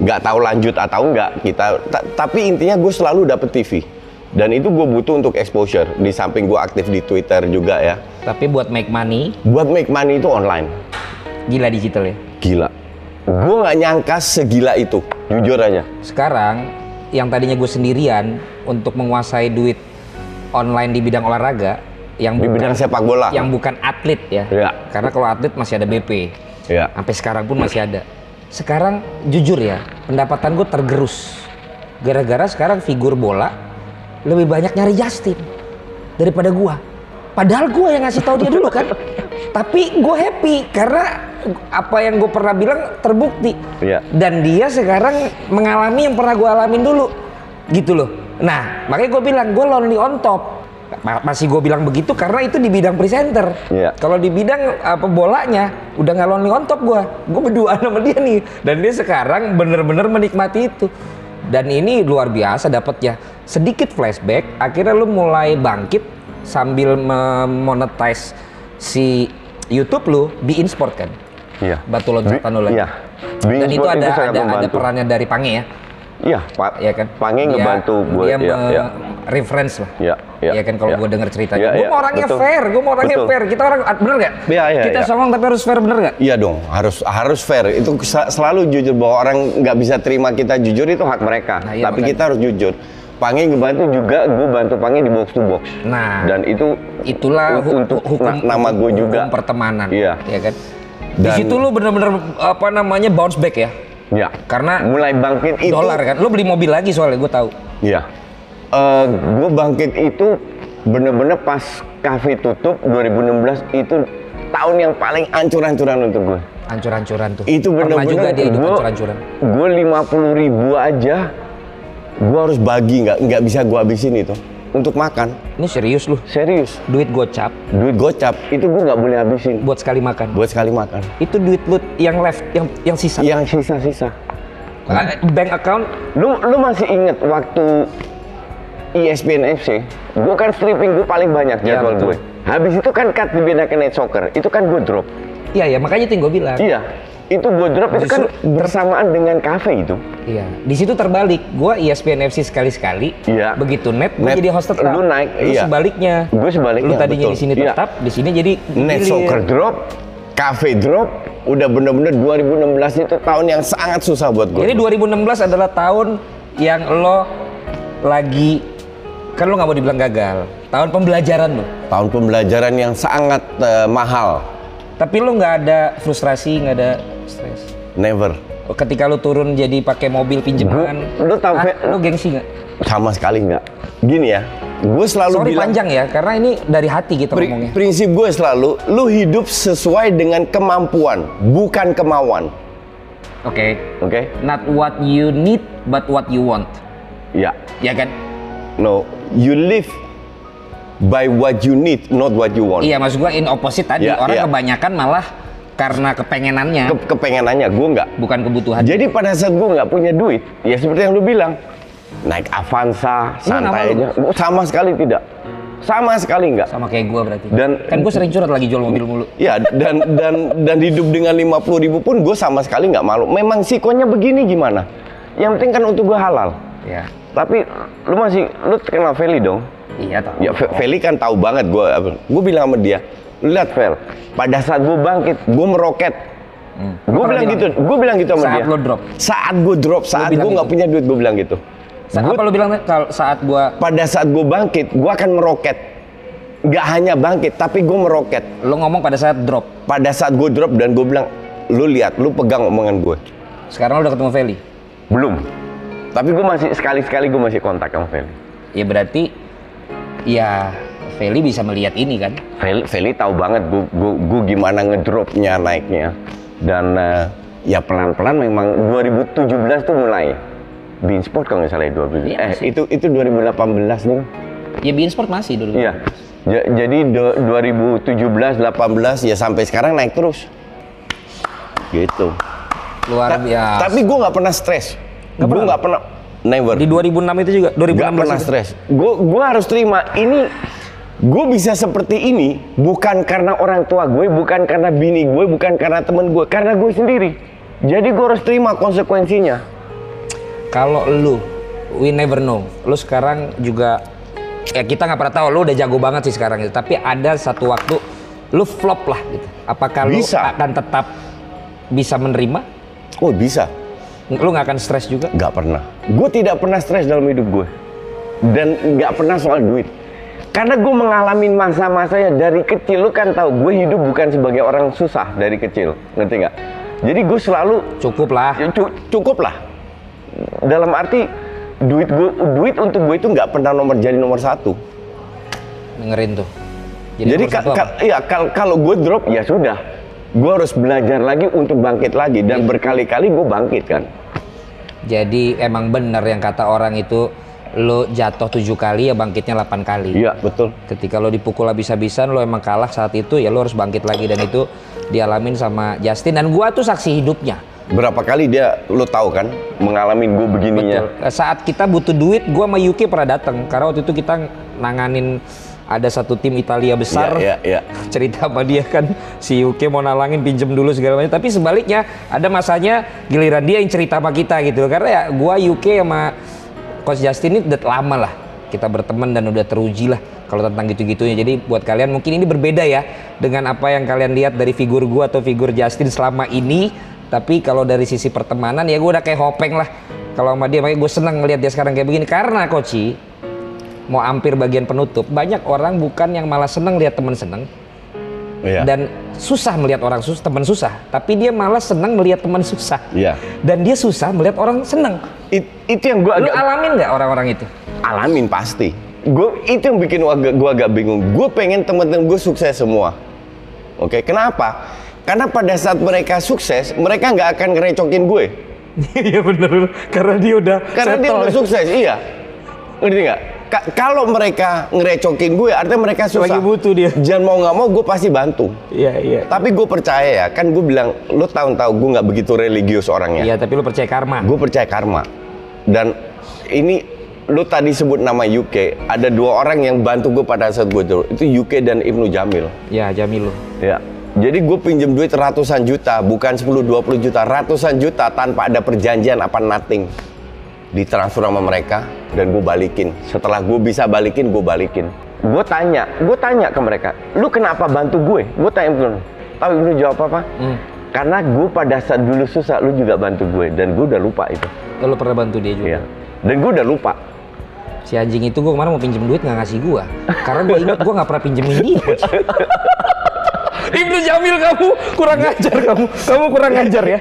Nggak tahu lanjut atau enggak kita ta- tapi intinya gue selalu dapet TV. Dan itu gue butuh untuk exposure. Di samping gue aktif di Twitter juga ya. Tapi buat make money, Buat make money itu online. gila digital ya. Gila. Gue nggak nyangka segila itu. Jujur aja. Sekarang yang tadinya gue sendirian untuk menguasai duit online di bidang olahraga yang Di bukan bidang sepak bola. yang bukan atlet ya. Iya. Karena kalau atlet masih ada BP. Ya. Sampai sekarang pun masih ada. Sekarang jujur ya, pendapatan gue tergerus. Gara-gara sekarang figur bola lebih banyak nyari Justin daripada gua. Padahal gua yang ngasih tahu dia dulu kan. <laughs> Tapi gue happy karena apa yang gue pernah bilang terbukti. Iya. Dan dia sekarang mengalami yang pernah gue alamin dulu. Gitu loh. Nah, makanya gue bilang gue lonely on top. Ma- Masih gue bilang begitu karena itu di bidang presenter. Iya. Kalau di bidang apa bolanya udah nggak lonely on top gue. Gue berdua <laughs> sama dia nih. Dan dia sekarang bener-bener menikmati itu. Dan ini luar biasa dapatnya. Sedikit flashback, akhirnya lu mulai bangkit sambil memonetize si YouTube lu di InSport kan. Iya. Batu loncatan lu lagi. Iya. Dan itu ada sangat ada, ada perannya dari Pange ya. Iya, Pak. Iya kan? Pange Dia- ngebantu buat dia iya, me- iya. Reference lah. Iya, iya, Iya kan kalau iya. gue denger ceritanya. Iya, gue iya, mau orangnya betul. fair, gue mau orangnya Betul. fair. Kita orang bener nggak? Iya, iya, Kita iya. songong tapi harus fair bener nggak? Iya dong, harus harus fair. Itu selalu jujur bahwa orang nggak bisa terima kita jujur itu hak mereka. Nah, iya, Tapi makanya. kita harus jujur. Pange ngebantu juga, gue bantu Pange di box to box. Nah, Dan itu itulah hu- untuk hukum na- nama gue hukum juga. pertemanan. Iya. Iya kan? Di Dan- situ lu bener-bener apa namanya bounce back ya. Ya. Karena mulai bangkit itu. dolar kan. Lu beli mobil lagi soalnya gue tahu. Iya. Gue bangkit itu bener-bener pas kafe tutup 2016 itu tahun yang paling ancur-ancuran untuk gue. Hancur-hancuran tuh. Itu bener-bener juga dia hidup hancur-hancuran. Gue lima puluh ribu aja, gue harus bagi nggak nggak bisa gue habisin itu untuk makan. Ini serius lu. Serius, Duit gocap duit gocap itu gue nggak boleh habisin buat sekali makan. buat sekali makan. Itu duit lu yang left, yang yang sisa. Yang sisa-sisa. Ah, Bank account Lu lu masih inget waktu ESPN FC, gue kan stripping gue paling banyak Iya, jadwal gue. Habis itu kan cut di beda Night Soccer, itu kan gue drop. Iya ya makanya itu yang gue bilang. Iya, itu gue drop itu kan Justru- bersamaan dengan kafe itu. Iya. Di situ terbalik. Gue ESPN FC sekali-sekali. Iya. Begitu net, gue Net, jadi host tetap. lu naik, Lu iya. sebaliknya. Gue sebaliknya, Lu tadinya betul. di sini Iya. tetap, di sini jadi Net hilir. Soccer drop, cafe drop, udah bener-bener 2016 itu tahun yang sangat susah buat gue. Jadi 2016 adalah tahun yang lo lagi kan lo nggak mau dibilang gagal. Tahun pembelajaran lo. tahun pembelajaran yang sangat eh, mahal. Tapi lo nggak ada frustrasi, nggak ada stres. Never. Ketika lo turun jadi pakai mobil pinjaman, Gua- lu tahu, ah, lo gengsi nggak? Sama sekali nggak. Gini ya, gue selalu Sorry bilang panjang ya, karena ini dari hati kita pri- ngomongnya. prinsip gue selalu, lu hidup sesuai dengan kemampuan, bukan kemauan. Oke, Oke? not what you need, but what you want. Ya. Ya kan? No, you live by what you need, not what you want. Iya, maksud gua in opposite tadi. Iya, Orang iya. kebanyakan malah karena kepengenannya, Ke- kepengenannya, gue nggak. bukan kebutuhan. Jadi pada saat gue nggak punya duit, ya seperti yang lu bilang, naik Avanza, Lu nggak santai malu? aja. Gua sama sekali tidak. Sama sekali nggak. Sama kayak gua berarti. Dan- kan gua sering curhat lagi jual mobil mulu. Ya dan dan dan hidup dengan 50 ribu pun gue sama sekali nggak malu. Memang sikonya begini gimana? Yang penting kan untuk gue halal. Ya. Tapi lu masih lu kenal Feli dong? Iya tau. Ya Fe- Feli kan tahu banget gue. Gue bilang sama dia, lu lihat Fel, pada saat gue bangkit, gue meroket. Gue Lu pernah bilang gitu, gue bilang gitu sama Saat dia. lo drop? Saat gue drop, saat gue nggak gitu? punya duit, gue bilang gitu. Sa- Gua- apa lu bilang kalau saat gua pada saat gue bangkit, gue akan meroket. Gak hanya bangkit, tapi gue meroket. lu ngomong pada saat drop. Pada saat gue drop dan gue bilang, lu lihat, lu pegang omongan gue. Sekarang lu udah ketemu Feli. Belum. Tapi gue masih sekali-sekali gue masih kontak sama Feli. Ya berarti ya Feli bisa melihat ini kan. Feli, Feli tahu banget gue, gue, gue gimana ngedropnya naiknya. Dan eh, ya pelan-pelan memang 2017 tuh mulai. Bean Sport kalau nggak salah ya 2017. Iya, eh masih. itu itu 2018 nih. Ya Bein Sport masih dulu. Iya. Ja- jadi do- 2017, 18 ya sampai sekarang naik terus. Gitu. Luar Ta- biasa. Tapi gue nggak pernah stres. Nggak Gue nggak pernah. Never. di 2006 itu juga 2016 Gak pernah stres. Gue gue harus terima ini. Gue bisa seperti ini bukan karena orang tua gue, bukan karena bini gue, bukan karena temen gue, karena gue sendiri. Jadi gue harus terima konsekuensinya. Kalau lu, we never know. Lu sekarang juga ya kita nggak pernah tahu lu udah jago banget sih sekarang itu tapi ada satu waktu lu flop lah gitu apakah Bisa. lu akan tetap bisa menerima Oh bisa, lu nggak akan stres juga nggak pernah. Gue tidak pernah stres dalam hidup gue. Dan nggak pernah soal duit. Karena gue mengalami masa-masanya dari kecil, lu kan tahu gue hidup bukan sebagai orang susah dari kecil, ngerti nggak? Jadi gue selalu cukup lah ya, cu- cukup lah. Dalam arti duit gue, duit untuk gue itu nggak pernah nomor jadi nomor satu. dengerin tuh Jadi, nomor ka- ka- iya, kal- kalau gue drop ya sudah, gue harus belajar lagi untuk bangkit lagi dan berkali-kali gue bangkit kan. Jadi emang bener yang kata orang itu lu jatuh tujuh kali ya bangkitnya 8 kali Iya betul. ketika lo dipukul habis-habisan lo emang kalah saat itu ya lo harus bangkit lagi dan itu dialamin sama Justin dan gua tuh saksi hidupnya Berapa kali dia, lo tahu kan, mengalami gue begininya. Betul. Saat kita butuh duit, gua sama Yuki pernah datang karena waktu itu kita nanganin ada satu tim Italia besar. Iya, iya, iya. Cerita sama dia kan si Yuki mau nalangin pinjem dulu segala macam. Tapi sebaliknya ada masanya giliran dia yang cerita sama kita gitu. Karena ya gua Yuki sama Coach Justin ini udah lama lah kita berteman dan udah teruji lah kalau tentang gitu-gitunya. Jadi buat kalian mungkin ini berbeda ya dengan apa yang kalian lihat dari figur gua atau figur Justin selama ini. Tapi kalau dari sisi pertemanan ya gua udah kayak hopeng lah. Kalau sama dia makanya gue seneng ngelihat dia sekarang kayak begini karena Koci mau hampir bagian penutup banyak orang bukan yang malah seneng lihat teman seneng Iya. dan susah melihat orang susah teman susah tapi dia malah seneng melihat teman susah Iya. dan dia susah melihat orang seneng It- itu yang gue lu agak alamin nggak orang-orang itu alamin pasti. Gue itu yang bikin gue agak, gua agak bingung. Gue pengen temen-temen gue sukses semua. Oke, kenapa? Karena pada saat mereka sukses, mereka nggak akan ngerecokin gue. <laughs> iya bener karena dia udah Karena dia udah sukses, iya. Ngerti nggak? Ka- kalau mereka ngerecokin gue, artinya mereka susah. Lagi butuh dia. Jangan mau nggak mau, gue pasti bantu. iya iya Tapi gue percaya ya, kan gue bilang, lo tahun-tahu gue nggak begitu religius orangnya. iya tapi lu percaya karma Gue percaya karma. Dan ini lu tadi sebut nama UK, ada dua orang yang bantu gue pada saat gue dulu. Itu UK dan Ibnu Jamil. ya Jamil lu Ya. Jadi gue pinjem duit ratusan juta, bukan 10-20 juta, ratusan juta tanpa ada perjanjian apa nothing. Ditransfer sama mereka dan gue balikin. Setelah gue bisa balikin, gue balikin. Gue tanya, gue tanya ke mereka, lu kenapa bantu gue? Gue tanya Ibnu, tahu Ibnu jawab apa? Hmm. Karena gue pada saat dulu susah, lu juga bantu gue dan gue udah lupa itu. lu pernah bantu dia juga Iya. Dan gue udah lupa. si anjing itu gue kemarin mau pinjem duit nggak ngasih gua karena gue ingat gue nggak pernah pinjemin dia <laughs> Ibnu Jamil kamu kurang ajar kamu kamu kurang ajar ya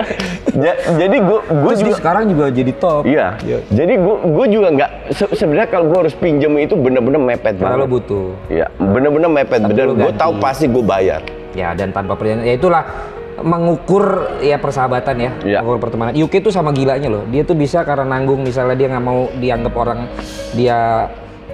Ja- jadi gue gue juga sekarang juga jadi top iya. Jadi gue gue juga nggak se- sebenarnya kalau gue harus pinjem itu bener-bener mepet banget. butuh Iya, bener-bener mepet. Tapi Bener, gue tahu pasti gue bayar. ya dan tanpa perjanjian ya itulah mengukur ya persahabatan ya, Iya. mengukur pertemanan. Yuki tuh sama gilanya loh. Dia tuh bisa karena nanggung misalnya dia nggak mau dianggap orang dia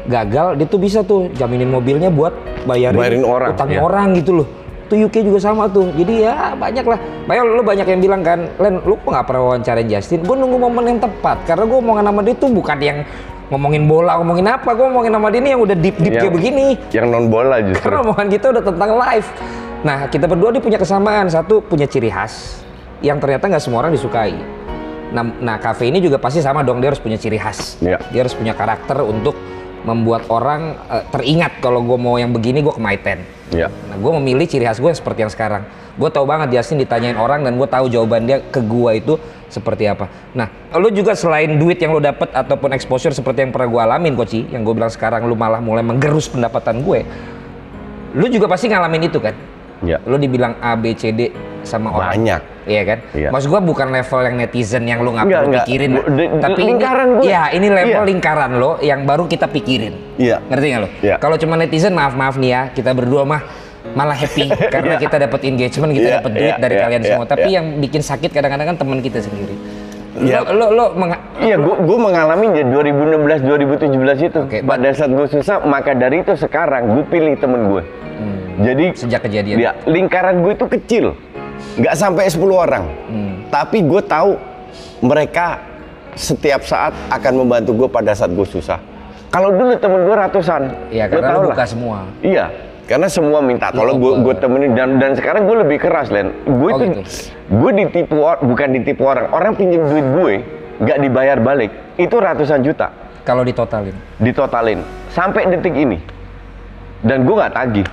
gagal, dia tuh bisa tuh jaminin mobilnya buat bayarin, Bayarin orang, utang iya. orang gitu loh. Tuh Yuki juga sama tuh. Jadi ya banyak lah. Banyak lu banyak yang bilang kan, Len, lu nggak pernah wawancarain Justin? Gue nunggu momen yang tepat karena gue omongan sama dia tuh bukan yang ngomongin bola, ngomongin apa. Gue ngomongin sama dia nih yang udah deep deep Yang- kayak begini. Yang non bola justru. Karena omongan kita udah tentang live. Nah, kita berdua dia punya kesamaan. Satu, punya ciri khas yang ternyata nggak semua orang disukai. Nah, nah, cafe ini juga pasti sama dong. Dia harus punya ciri khas. Iya. Dia harus punya karakter untuk membuat orang eh, teringat kalau gue mau yang begini gue ke My Ten. Iya. Nah, gue memilih ciri khas gue yang seperti yang sekarang. Gue tahu banget Justin ditanyain orang dan gue tahu jawaban dia ke gue itu seperti apa. Nah, lu juga selain duit yang lu dapet ataupun exposure seperti yang pernah gue alamin, Koci, yang gue bilang sekarang lu malah mulai menggerus pendapatan gue. Lu juga pasti ngalamin itu kan? Iya. Lu dibilang A, B, C, D sama orang. Banyak. Iya kan? Iya. Maksud gua bukan level yang netizen yang lu nggak perlu enggak. pikirin. Bu- di- di- Tapi lingkaran ini, gua. Iya, ini level Iya. lingkaran lo yang baru kita pikirin. Iya. Ngerti nggak lo? Iya. Kalau cuma netizen maaf maaf nih ya, kita berdua mah malah happy <laughs> karena Iya. kita dapat engagement, kita Iya, dapat duit iya, dari iya, kalian iya, semua. Tapi iya. yang bikin sakit kadang-kadang kan teman kita sendiri. Iya. Lo lo, lo Iya, gue gue mengalami di 2016 2017 itu. Oke, Pada saat gue susah, maka dari itu sekarang gue pilih temen gue. Jadi sejak kejadian. ya lingkaran gue itu kecil, nggak sampai 10 orang. Hmm. Tapi gue tahu mereka setiap saat akan membantu gue pada saat gue susah. Kalau dulu temen gue ratusan, Iya, karena lo lah. buka semua. Iya, karena semua minta tolong gue gue temenin dan dan sekarang gue lebih keras Len. Gue Oh, itu gitu. gue ditipu bukan ditipu orang. Orang pinjam duit gue nggak dibayar balik. Itu ratusan juta. Kalau ditotalin. ditotalin sampai detik ini dan gue nggak tagih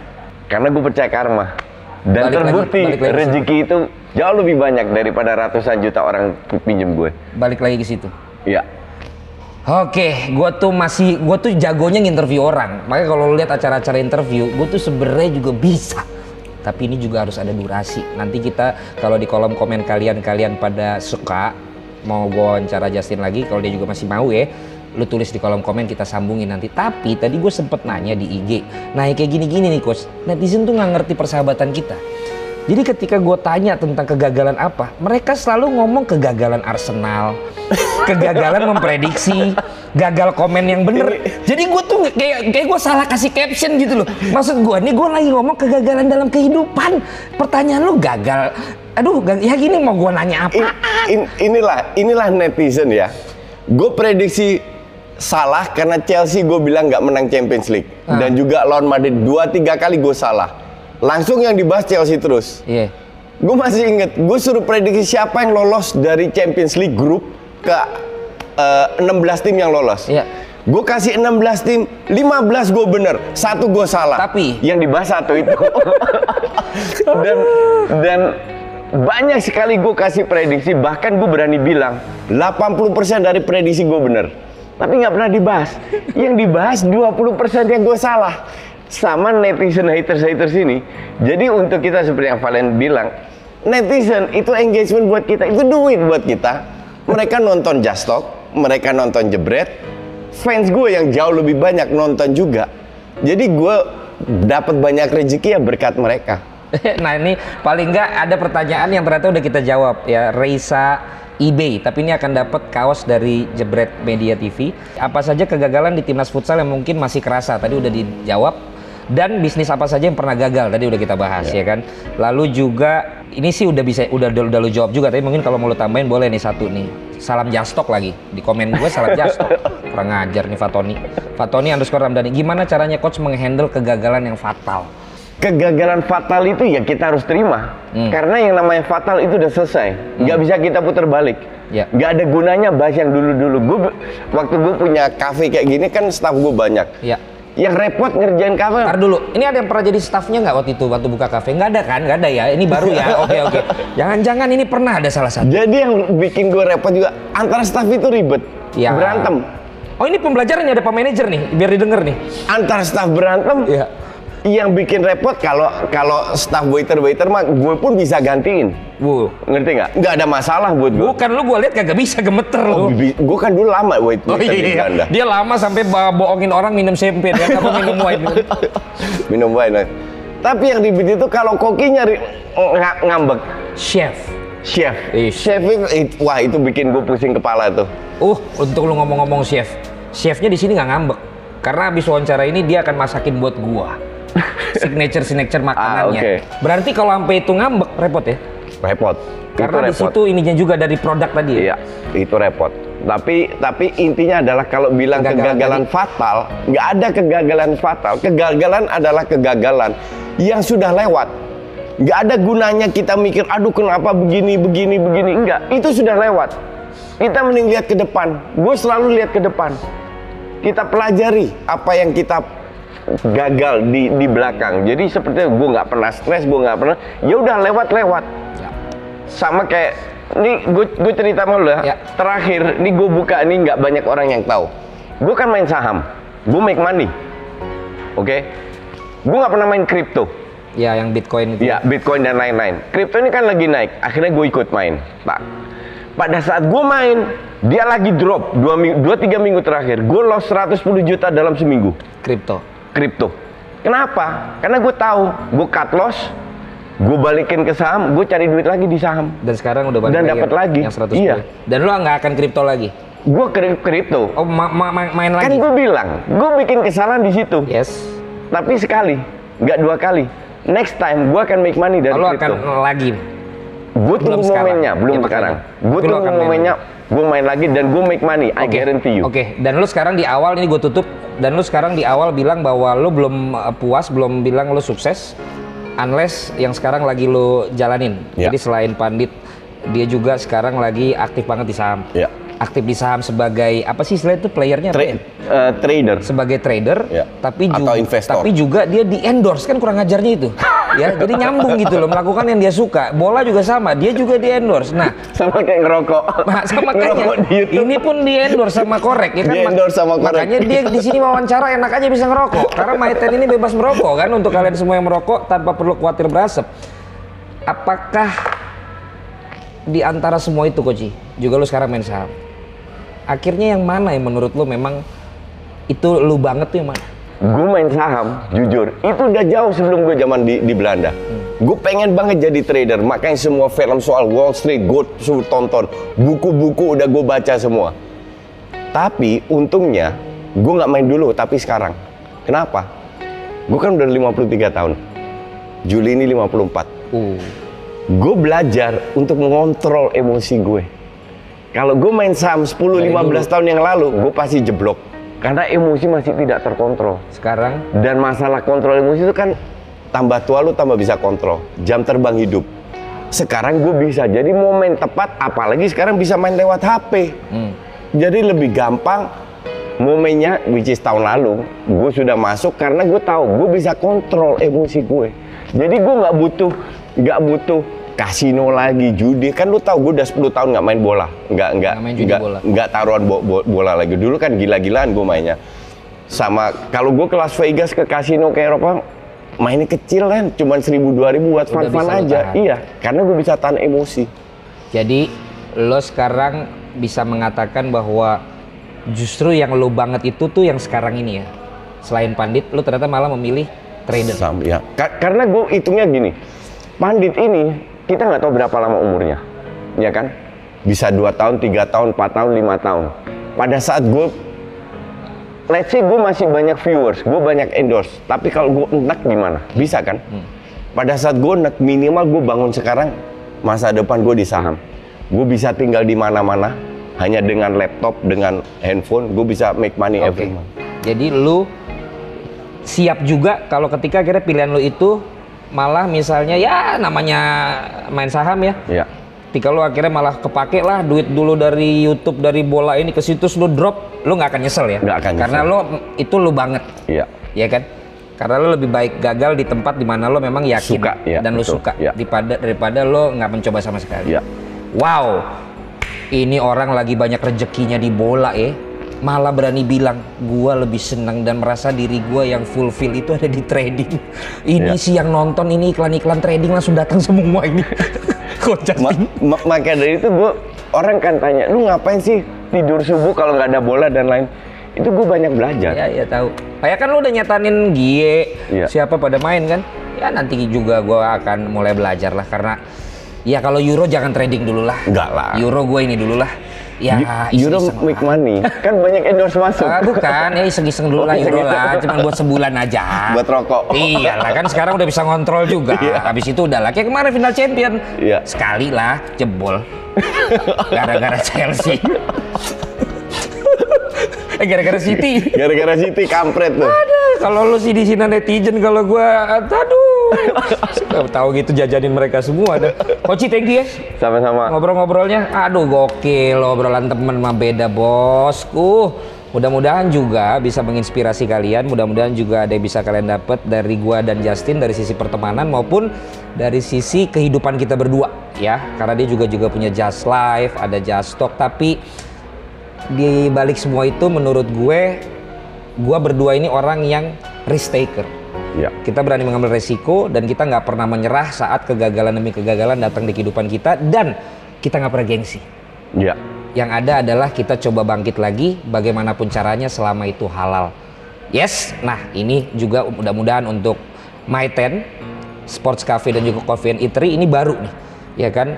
karena gue percaya karma dan Balik lagi, terbukti balik lagi ke rezeki itu jauh lebih banyak daripada ratusan juta orang pinjem gue Balik lagi ke situ. ya Oke, gue tuh masih, gue tuh jagonya nginterview orang. Makanya kalau lihat acara-acara interview, gue tuh sebenarnya juga bisa. Tapi ini juga harus ada durasi. Nanti kita kalau di kolom komen kalian kalian pada suka mau gue wawancara Justin lagi, kalau dia juga masih mau ya, lu tulis di kolom komen kita sambungin nanti. Tapi tadi gue sempet nanya di IG, nah kayak gini-gini nih coach, netizen tuh nggak ngerti persahabatan kita. Jadi ketika gue tanya tentang kegagalan apa, mereka selalu ngomong kegagalan Arsenal, kegagalan memprediksi, gagal komen yang bener. Jadi gue tuh kayak kayak gue salah kasih caption gitu loh. Maksud gue nih gue lagi ngomong kegagalan dalam kehidupan. Pertanyaan lu gagal. Aduh, ya gini mau gue nanya apa? In- in- inilah inilah netizen ya gue prediksi salah karena Chelsea gue bilang nggak menang Champions League Ah. dan juga lawan Madrid dua tiga kali gue salah langsung yang dibahas Chelsea terus Iya. Gue masih inget, gue suruh prediksi siapa yang lolos dari Champions League Group ke eh, 16 tim yang lolos. Iya. Gue kasih 16 tim, 15 gue bener, satu gue salah. Tapi? yang dibahas satu itu. <laughs> dan dan banyak sekali gue kasih prediksi, bahkan gue berani bilang 80% dari prediksi gue bener. Tapi nggak pernah dibahas. Yang dibahas 20% yang gue salah. Sama netizen haters-haters ini. Jadi untuk kita seperti yang Valen bilang, netizen itu engagement buat kita, itu duit buat kita. Mereka nonton Just Talk, mereka nonton Jebret, fans gue yang jauh lebih banyak nonton juga. Jadi gue dapat banyak rezeki ya berkat mereka. <laughs> nah ini paling nggak ada pertanyaan yang ternyata udah kita jawab ya Reisa eBay tapi ini akan dapat kaos dari Jebret Media TV apa saja kegagalan di timnas futsal yang mungkin masih kerasa tadi udah dijawab dan bisnis apa saja yang pernah gagal tadi udah kita bahas ya, kan lalu juga ini sih udah bisa udah udah, udah lu jawab juga tapi mungkin kalau mau lu tambahin boleh nih satu nih salam jastok lagi di komen gue salam jastok <laughs> kurang ngajar nih Fatoni Fatoni underscore Ramdhani gimana caranya coach menghandle kegagalan yang fatal Kegagalan fatal itu ya kita harus terima. Hmm. Karena yang namanya fatal itu udah selesai. Nggak bisa kita putar balik. Ya. Nggak ada gunanya bahas yang dulu-dulu. Gue waktu gue punya kafe kayak gini kan staff gue banyak. ya Yang repot ngerjain kafe. Ntar dulu, ini ada yang pernah jadi staffnya nggak waktu itu waktu buka kafe? Nggak ada kan? Nggak ada ya? Ini baru ya? Oke oke. <laughs> Jangan-jangan ini pernah ada salah satu. Jadi yang bikin gue repot juga antara staff itu ribet. Ya. Berantem. Oh ini pembelajaran nih ada pak manajer nih, biar didengar nih. Antara staff berantem. Iya. Yang bikin repot kalau kalau staff waiter waiter mah gue pun bisa gantiin. Bu, Ngerti nggak? Nggak ada masalah buat gue. bukan lu gue lihat kagak bisa gemeter Oh, lu. gue kan dulu lama wait, Oh waiter di iya, Belanda. dia lama sampai bohongin orang minum champagne kan, apa minum wine. <laughs> minum wine. Tapi yang ribet itu kalau koki nyari ng- ngambek. Chef. Chef. Ih. Chef itu, it- wah itu bikin gue pusing kepala tuh. Uh, untuk lu ngomong-ngomong chef. Chefnya di sini nggak ngambek. Karena habis wawancara ini dia akan masakin buat gua. Signature signature makanannya. oke. Berarti kalau sampai itu ngambek repot ya? Repot. Karena itu di repot. situ ininya juga dari produk tadi. ya? Iya, itu repot. Tapi tapi intinya adalah kalau bilang Kegagalan kegagalan, fatal, nggak ada kegagalan fatal. Kegagalan adalah kegagalan yang sudah lewat. Nggak ada gunanya kita mikir, aduh kenapa begini, begini, begini. Enggak, itu sudah lewat. Kita mending lihat ke depan. Gue selalu lihat ke depan. Kita pelajari apa yang kita gagal di di belakang. Jadi seperti gue nggak pernah stres, gue nggak pernah. Ya udah lewat-lewat Ya. sama kayak ini gue gue cerita sama lu ya. Ya. Terakhir ini gue buka ini nggak banyak orang yang tahu. Gue kan main saham, gue make money. Oke, gue nggak pernah main kripto. Ya, yang Bitcoin itu. Ya, Bitcoin dan lain-lain. Kripto ini kan lagi naik. Akhirnya gue ikut main. Pak, pada saat gue main, dia lagi drop dua, dua tiga minggu terakhir. Gue lost 110 juta dalam seminggu Kripto. Kripto. Kenapa? Karena gue tahu, gue cut loss, gue balikin ke saham, gue cari duit lagi di saham. Dan sekarang udah balik Dan lagi dapat lagi. Yang 110. Iya. Dan lu nggak akan kripto lagi. Gue kripto. Oh, ma- ma- ma- main Kan lagi. gue bilang, gue bikin kesalahan di situ. Yes. Tapi sekali, nggak dua kali. Next time gue akan make money dari kripto. akan lagi. Gue belum tunggu sekarang. momennya, belum Ya, sekarang. Gue tunggu momennya, gue main lagi dan gue make money. I Oke. guarantee you. Oke, dan lu sekarang di awal ini gue tutup dan lu sekarang di awal bilang bahwa lu belum uh, puas, belum bilang lu sukses unless yang sekarang lagi lu jalanin. Ya. Jadi selain pandit, dia juga sekarang lagi aktif banget di saham. Ya. Aktif di saham sebagai apa sih istilah itu playernya? Tra- ya? eh, trader. sebagai trader, Ya. tapi Atau juga investor. tapi juga dia di endorse kan kurang ajarnya itu. <laughs> ya, jadi nyambung gitu loh melakukan yang dia suka. Bola juga sama, dia juga di endorse. Nah, <laughs> Sama kayak ngerokok. Nah, sama <laughs> Ngerokok di YouTube. ini pun di endorse sama korek ya kan. Di-endorse sama Korek. Makanya dia di sini wawancara enak aja bisa ngerokok. Karena Maiten ini bebas merokok kan untuk kalian semua yang merokok tanpa perlu khawatir berasap. Apakah di antara semua itu Koci, juga lu sekarang main saham. Akhirnya yang mana yang menurut lu memang itu lu banget tuh yang mana? Gue main saham, jujur, itu udah jauh sebelum gue zaman di, di Belanda. Gue pengen banget jadi trader, makanya semua film soal Wall Street gue suruh tonton, buku-buku udah gue baca semua. Tapi untungnya gue nggak main dulu, tapi sekarang. Kenapa? Gue kan udah 53 tahun. Juli ini 54. Uh, Gue belajar untuk mengontrol emosi gue. Kalau gue main saham 10-15 tahun yang lalu, gue pasti jeblok. Karena emosi masih tidak terkontrol. sekarang Dan masalah kontrol emosi itu kan tambah tua lu tambah bisa kontrol. Jam terbang hidup. Sekarang gue bisa. Jadi momen tepat apalagi sekarang bisa main lewat HP. hmm, Jadi lebih gampang momennya which is tahun lalu gue sudah masuk karena gue tahu gue bisa kontrol emosi gue. Jadi gue nggak butuh nggak butuh kasino lagi judi kan lu tahu gue udah 10 tahun nggak main bola. Nggak nggak Nggak nggak taruhan bo- bo- bola lagi. Dulu kan gila-gilaan gue mainnya. Sama kalau gue ke Las Vegas ke kasino ke Eropa mainnya kecil kan cuman seribu dua ribu buat fun-fun aja. tahan. iya karena gue bisa tahan emosi. Jadi lo sekarang bisa mengatakan bahwa justru yang lo banget itu tuh yang sekarang ini ya. Selain pandit, lo ternyata malah memilih trader. Sam, ya. Ka- karena gue hitungnya gini, pandit ini kita nggak tahu berapa lama umurnya, ya kan? Bisa dua tahun, tiga tahun, empat tahun, lima tahun. Pada saat gue, let's say gue masih banyak viewers, gue banyak endorse, tapi kalau gue enak gimana? Bisa kan? Pada saat gue enak minimal gue bangun sekarang masa depan gue di saham. Gue bisa tinggal di mana-mana hanya dengan laptop, dengan handphone, gue bisa make money Oke. every month. Jadi lo siap juga kalau ketika akhirnya pilihan lo itu malah misalnya ya namanya main saham ya. Ya. Ketika lo akhirnya malah kepake lah duit dulu dari YouTube dari bola ini ke situs lo drop, lo nggak akan nyesel ya? Nggak akan Karena nyesel. lo itu lo banget. Iya. ya kan? Karena lo lebih baik gagal di tempat di mana lo memang yakin Suka, ya, dan lo suka ya. daripada daripada lo nggak mencoba sama sekali. Iya. Wow, ini orang lagi banyak rezekinya di bola ya. Malah berani bilang, gua lebih senang dan merasa diri gua yang fulfill itu ada di trading. Ini Ya. sih yang nonton ini iklan-iklan trading langsung datang semua ini. <laughs> Coach Ma- ma- maka dari itu gue orang kan tanya lu ngapain sih tidur subuh kalau nggak ada bola dan lain itu gue banyak belajar Ya, ya tahu. Kayak kan lu udah nyatanin Gie, Iya. siapa pada main kan? Ya nanti juga gua akan mulai belajar lah karena ya kalau Euro jangan trading dulu lah. Enggak lah. Euro gue ini dulu lah. Ya You don't iseng-iseng make lah. money kan banyak endorse masuk Ah, bukan, ya iseng-iseng dulu lah Oh, iya. lah, cuma buat sebulan aja. Buat rokok. Iya lah kan sekarang udah bisa ngontrol juga. Iya. Habis itu udah lah. Kayak kemarin final champion. Iya. Sekali lah jebol. Gara-gara Chelsea. eh gara-gara City. gara-gara City kampret tuh Aduh, kalau lu sih di sini netizen kalau gua aduh. Tahu gitu jajanin mereka semua dah. Koci thank you ya. sama-sama Ngobrol-ngobrolnya aduh gokil obrolan temen mah beda bosku. Mudah-mudahan juga bisa menginspirasi kalian, mudah-mudahan juga ada yang bisa kalian dapat dari gua dan Justin dari sisi pertemanan maupun dari sisi kehidupan kita berdua ya. Karena dia juga juga punya Just Life, ada Just Talk tapi di balik semua itu menurut gue gua berdua ini orang yang risk taker ya. Kita berani mengambil resiko dan kita nggak pernah menyerah saat kegagalan demi kegagalan datang di kehidupan kita dan kita nggak pernah gengsi. Ya. Yang ada adalah kita coba bangkit lagi bagaimanapun caranya selama itu halal. Yes nah ini juga mudah-mudahan untuk My Ten Sports Cafe dan juga Coffee and Eatery ini baru nih ya kan?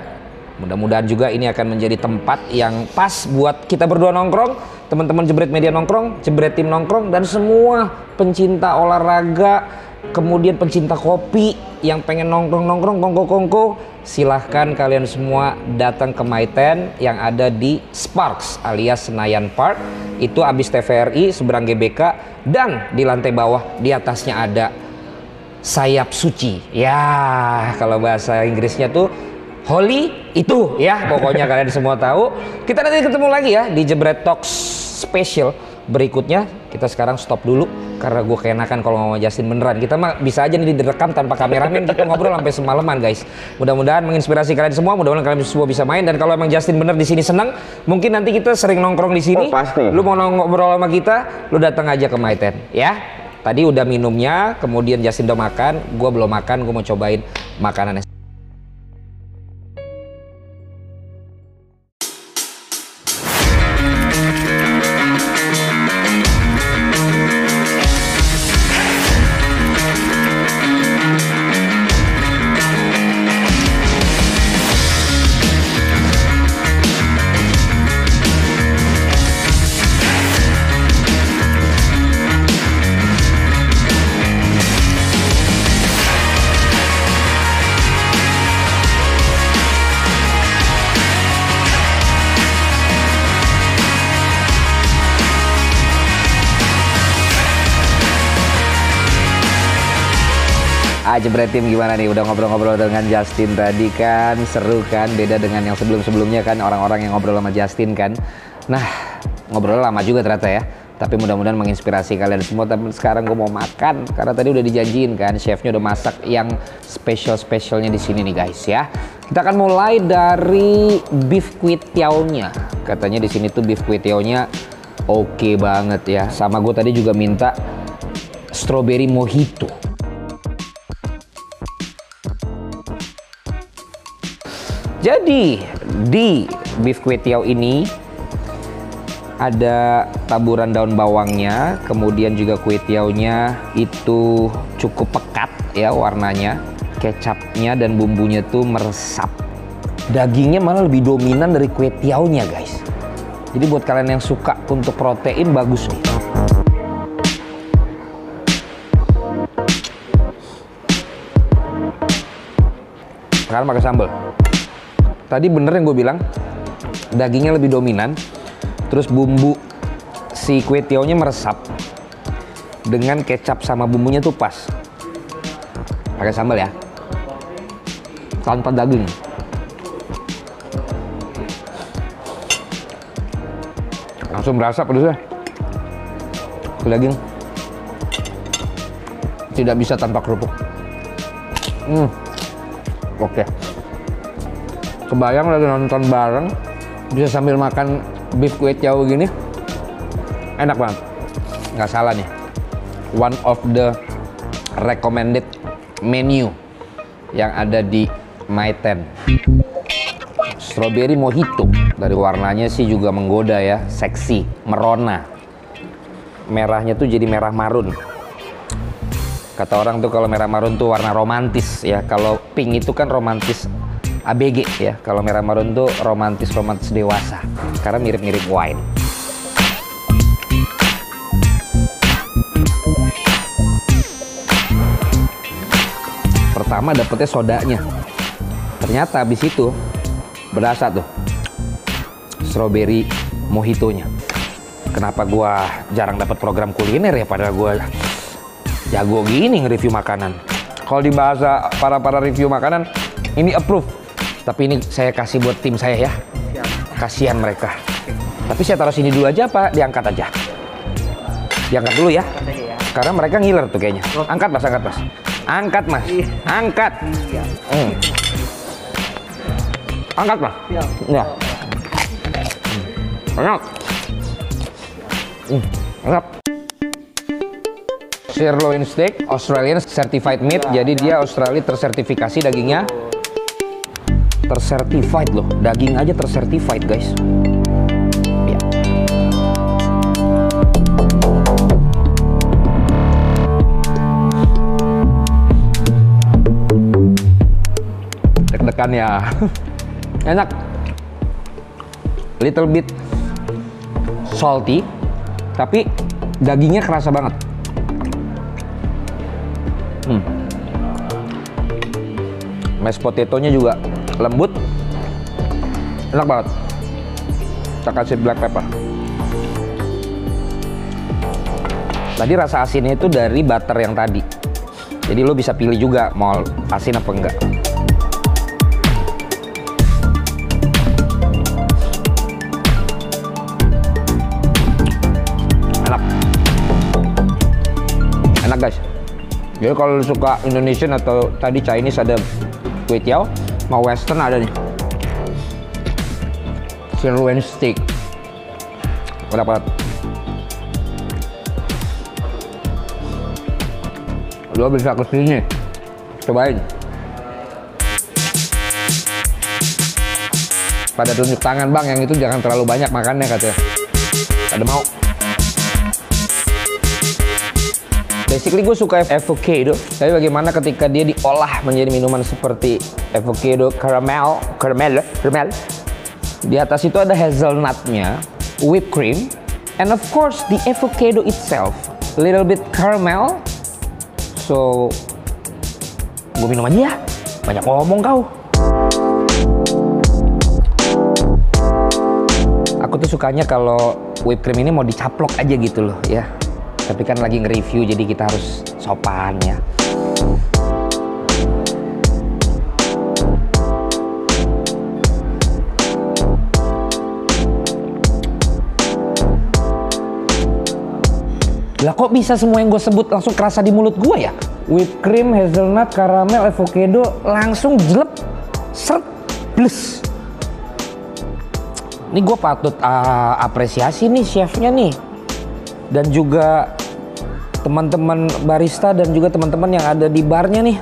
Mudah-mudahan juga ini akan menjadi tempat yang pas buat kita berdua nongkrong teman-teman jebret media nongkrong jebret tim nongkrong dan semua pencinta olahraga kemudian pencinta kopi yang pengen nongkrong-nongkrong kongko-kongko silahkan kalian semua datang ke My Ten yang ada di Sparks alias Senayan Park itu abis TVRI seberang GBK dan di lantai bawah di atasnya ada sayap suci. Ya, kalau bahasa Inggrisnya tuh Holly itu ya pokoknya kalian semua tahu. Kita nanti ketemu lagi ya di Jebret Talks Special berikutnya. Kita sekarang stop dulu karena gue keenakan kalau ngomong Justin beneran. Kita mah bisa aja nih direkam tanpa kameramen kita ngobrol sampai semalaman guys. Mudah-mudahan menginspirasi kalian semua. Mudah-mudahan kalian semua bisa main dan kalau emang Justin bener di sini seneng, mungkin nanti kita sering nongkrong di sini. Oh, pasti. Lu mau ngobrol sama kita, lu datang aja ke My Ten ya. Tadi udah minumnya, kemudian Justin udah makan, gue belum makan, gue mau cobain makanannya. Ah, Jebret Tim gimana nih? Udah ngobrol-ngobrol dengan Justin tadi kan, seru kan? Beda dengan yang sebelum-sebelumnya kan, orang-orang yang ngobrol sama Justin kan. Nah, ngobrol lama juga ternyata ya. Tapi mudah-mudahan menginspirasi kalian semua. Tapi sekarang gue mau makan, karena tadi udah dijanjiin kan, chefnya udah masak yang spesial-spesialnya di sini nih guys ya. Kita akan mulai dari beef kuitiaunya. Katanya di sini tuh beef kuitiaunya oke banget ya. Sama gue tadi juga minta strawberry mojito. Jadi di beef kue tiaw ini ada taburan daun bawangnya, kemudian juga kue tiaunya itu cukup pekat ya warnanya. Kecapnya dan bumbunya tuh meresap. Dagingnya malah lebih dominan dari kue tiaunya guys. Jadi buat kalian yang suka untuk protein bagus nih. Sekarang pakai sambal. Tadi bener yang gue bilang, dagingnya lebih dominan, terus bumbu si kue tiaunya meresap dengan kecap sama bumbunya tuh pas. Pakai sambal ya, tanpa daging. Langsung berasa pedasnya. Ke daging. Tidak bisa tanpa kerupuk. Hmm. Oke kebayang lagi nonton bareng bisa sambil makan beef kue tiaw gini. Enak banget. Nggak salah nih. One of the recommended menu yang ada di My Ten. Strawberry mojito. Dari warnanya sih juga menggoda ya. Seksi. Merona. Merahnya tuh jadi merah marun. Kata orang tuh kalau merah marun tuh warna romantis ya. Kalau pink itu kan romantis ABG ya. Kalau merah marun tuh romantis-romantis dewasa. Karena mirip-mirip wine. Pertama dapetnya sodanya. Ternyata habis itu berasa tuh strawberry mojitonya. Kenapa gua jarang dapat program kuliner ya padahal gua jago gini nge-review makanan. Kalau di bahasa para para review makanan ini approve tapi ini saya kasih buat tim saya ya. Kasihan mereka. Tapi saya taruh sini dulu aja apa diangkat aja? Diangkat dulu ya. Karena mereka ngiler tuh kayaknya. Angkat mas, angkat mas. Angkat mas. Angkat. Hmm. Angkat mas. Ya. Enak. Hmm. Enak. Sirloin steak Australian certified meat. Jadi dia Australia tersertifikasi dagingnya tersertified loh. Daging aja tersertified guys. Ya. ya. <laughs> Enak. Little bit salty tapi dagingnya kerasa banget. Hmm. mashed potato-nya juga lembut enak banget. Kita kasih black pepper. Tadi rasa asinnya itu dari butter yang tadi. Jadi lo bisa pilih juga mau asin apa enggak. Enak. Enak guys. Jadi kalau suka Indonesian atau tadi Chinese ada kue tiao mau Western ada nih. Sirloin steak. Berapa? Lo bisa ke sini, cobain. Pada tunjuk tangan bang, yang itu jangan terlalu banyak makannya katanya. Ada mau? Basically gue suka avocado, tapi bagaimana ketika dia diolah menjadi minuman seperti avocado caramel, caramel, caramel. Di atas itu ada hazelnutnya, whipped cream, and of course the avocado itself, little bit caramel. So, gue minum aja ya. Banyak ngomong kau. Aku tuh sukanya kalau whipped cream ini mau dicaplok aja gitu loh ya. Tapi kan lagi nge-review jadi kita harus sopan ya. Lah kok bisa semua yang gue sebut langsung kerasa di mulut gue ya? Whipped cream, hazelnut, karamel, avocado langsung jelek, seret, bles. Ini gue patut uh, apresiasi nih chefnya nih. Dan juga teman-teman barista dan juga teman-teman yang ada di barnya nih.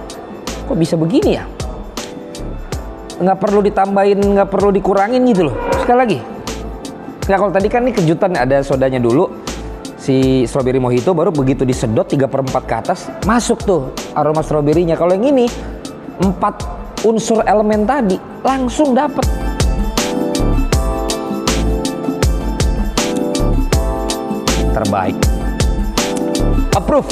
Kok bisa begini ya? Nggak perlu ditambahin, nggak perlu dikurangin gitu loh. Sekali lagi. Nah kalau tadi kan nih kejutan ada sodanya dulu. Si strawberry mojito baru begitu disedot 3 per 4 ke atas. Masuk tuh aroma stroberinya. Kalau yang ini empat unsur elemen tadi langsung dapet. terbaik. Approve.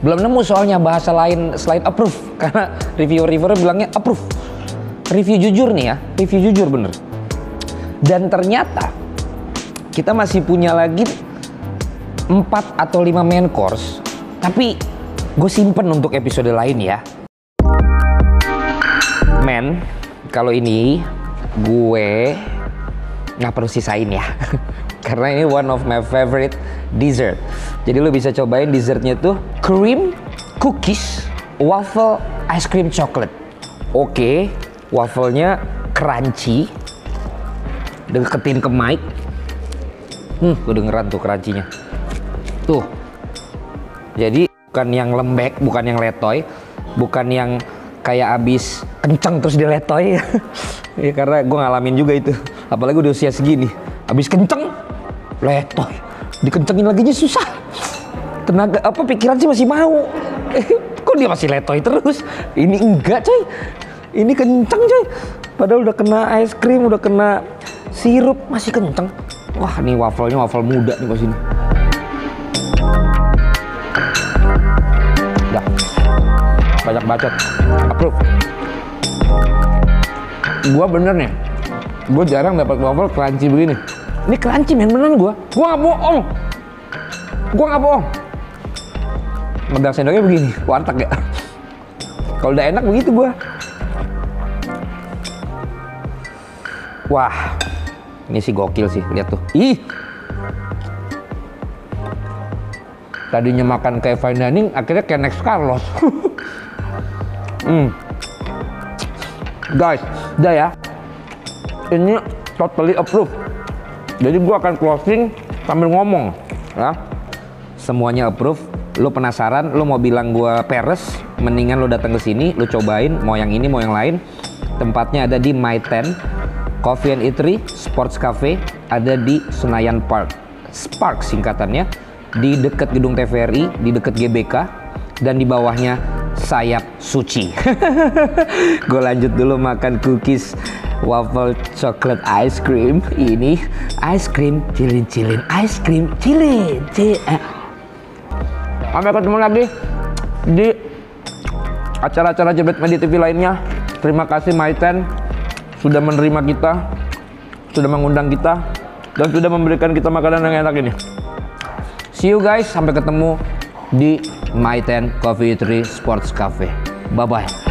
Belum nemu soalnya bahasa lain selain approve <laughs> karena reviewer-reviewer bilangnya approve. Review jujur nih ya, review jujur bener. Dan ternyata kita masih punya lagi 4 atau 5 main course, tapi gue simpen untuk episode lain ya. Men, kalau ini gue nggak perlu sisain ya. <laughs> karena ini one of my favorite dessert. Jadi lo bisa cobain dessertnya tuh cream cookies waffle ice cream chocolate. Oke, wafelnya crunchy. Deketin ke mic. Hmm, kedengeran tuh crunchy-nya. Tuh. Jadi bukan yang lembek, bukan yang letoy, bukan yang kayak abis kenceng terus diletoy. <laughs> ya karena gue ngalamin juga itu. Apalagi udah usia segini. Abis kenceng, letoy dikencengin lagi aja susah tenaga apa pikiran sih masih mau <laughs> kok dia masih letoy terus ini enggak coy ini kenceng coy padahal udah kena es krim udah kena sirup masih kenceng wah ini wafelnya wafel muda nih pas ini banyak bacot approve gua bener nih gua jarang dapat waffle crunchy begini ini crunchy men beneran gua. Gua nggak bohong. Gua nggak bohong. Megang sendoknya begini, warteg ya. Kalau udah enak begitu gua. Wah, ini sih gokil sih, lihat tuh. Ih. Tadinya makan kayak fine dining, akhirnya kayak next Carlos. <laughs> hmm. Guys, udah ya. Ini totally approved. Jadi gue akan closing sambil ngomong ya. Semuanya approve. Lo penasaran, lo mau bilang gue peres, mendingan lo datang ke sini, lo cobain mau yang ini mau yang lain. Tempatnya ada di My Ten Coffee and Eatery Sports Cafe ada di Senayan Park. Spark singkatannya di dekat gedung TVRI, di dekat GBK dan di bawahnya sayap suci. <laughs> gue lanjut dulu makan cookies waffle chocolate ice cream. Ini ice cream cilin cilin ice cream cilin cilin sampai ketemu lagi di acara-acara Jebret Media TV lainnya. Terima kasih Maiten sudah menerima kita sudah mengundang kita dan sudah memberikan kita makanan yang enak ini. See you guys sampai ketemu di My 10 Coffee Tree Sports Cafe. Bye bye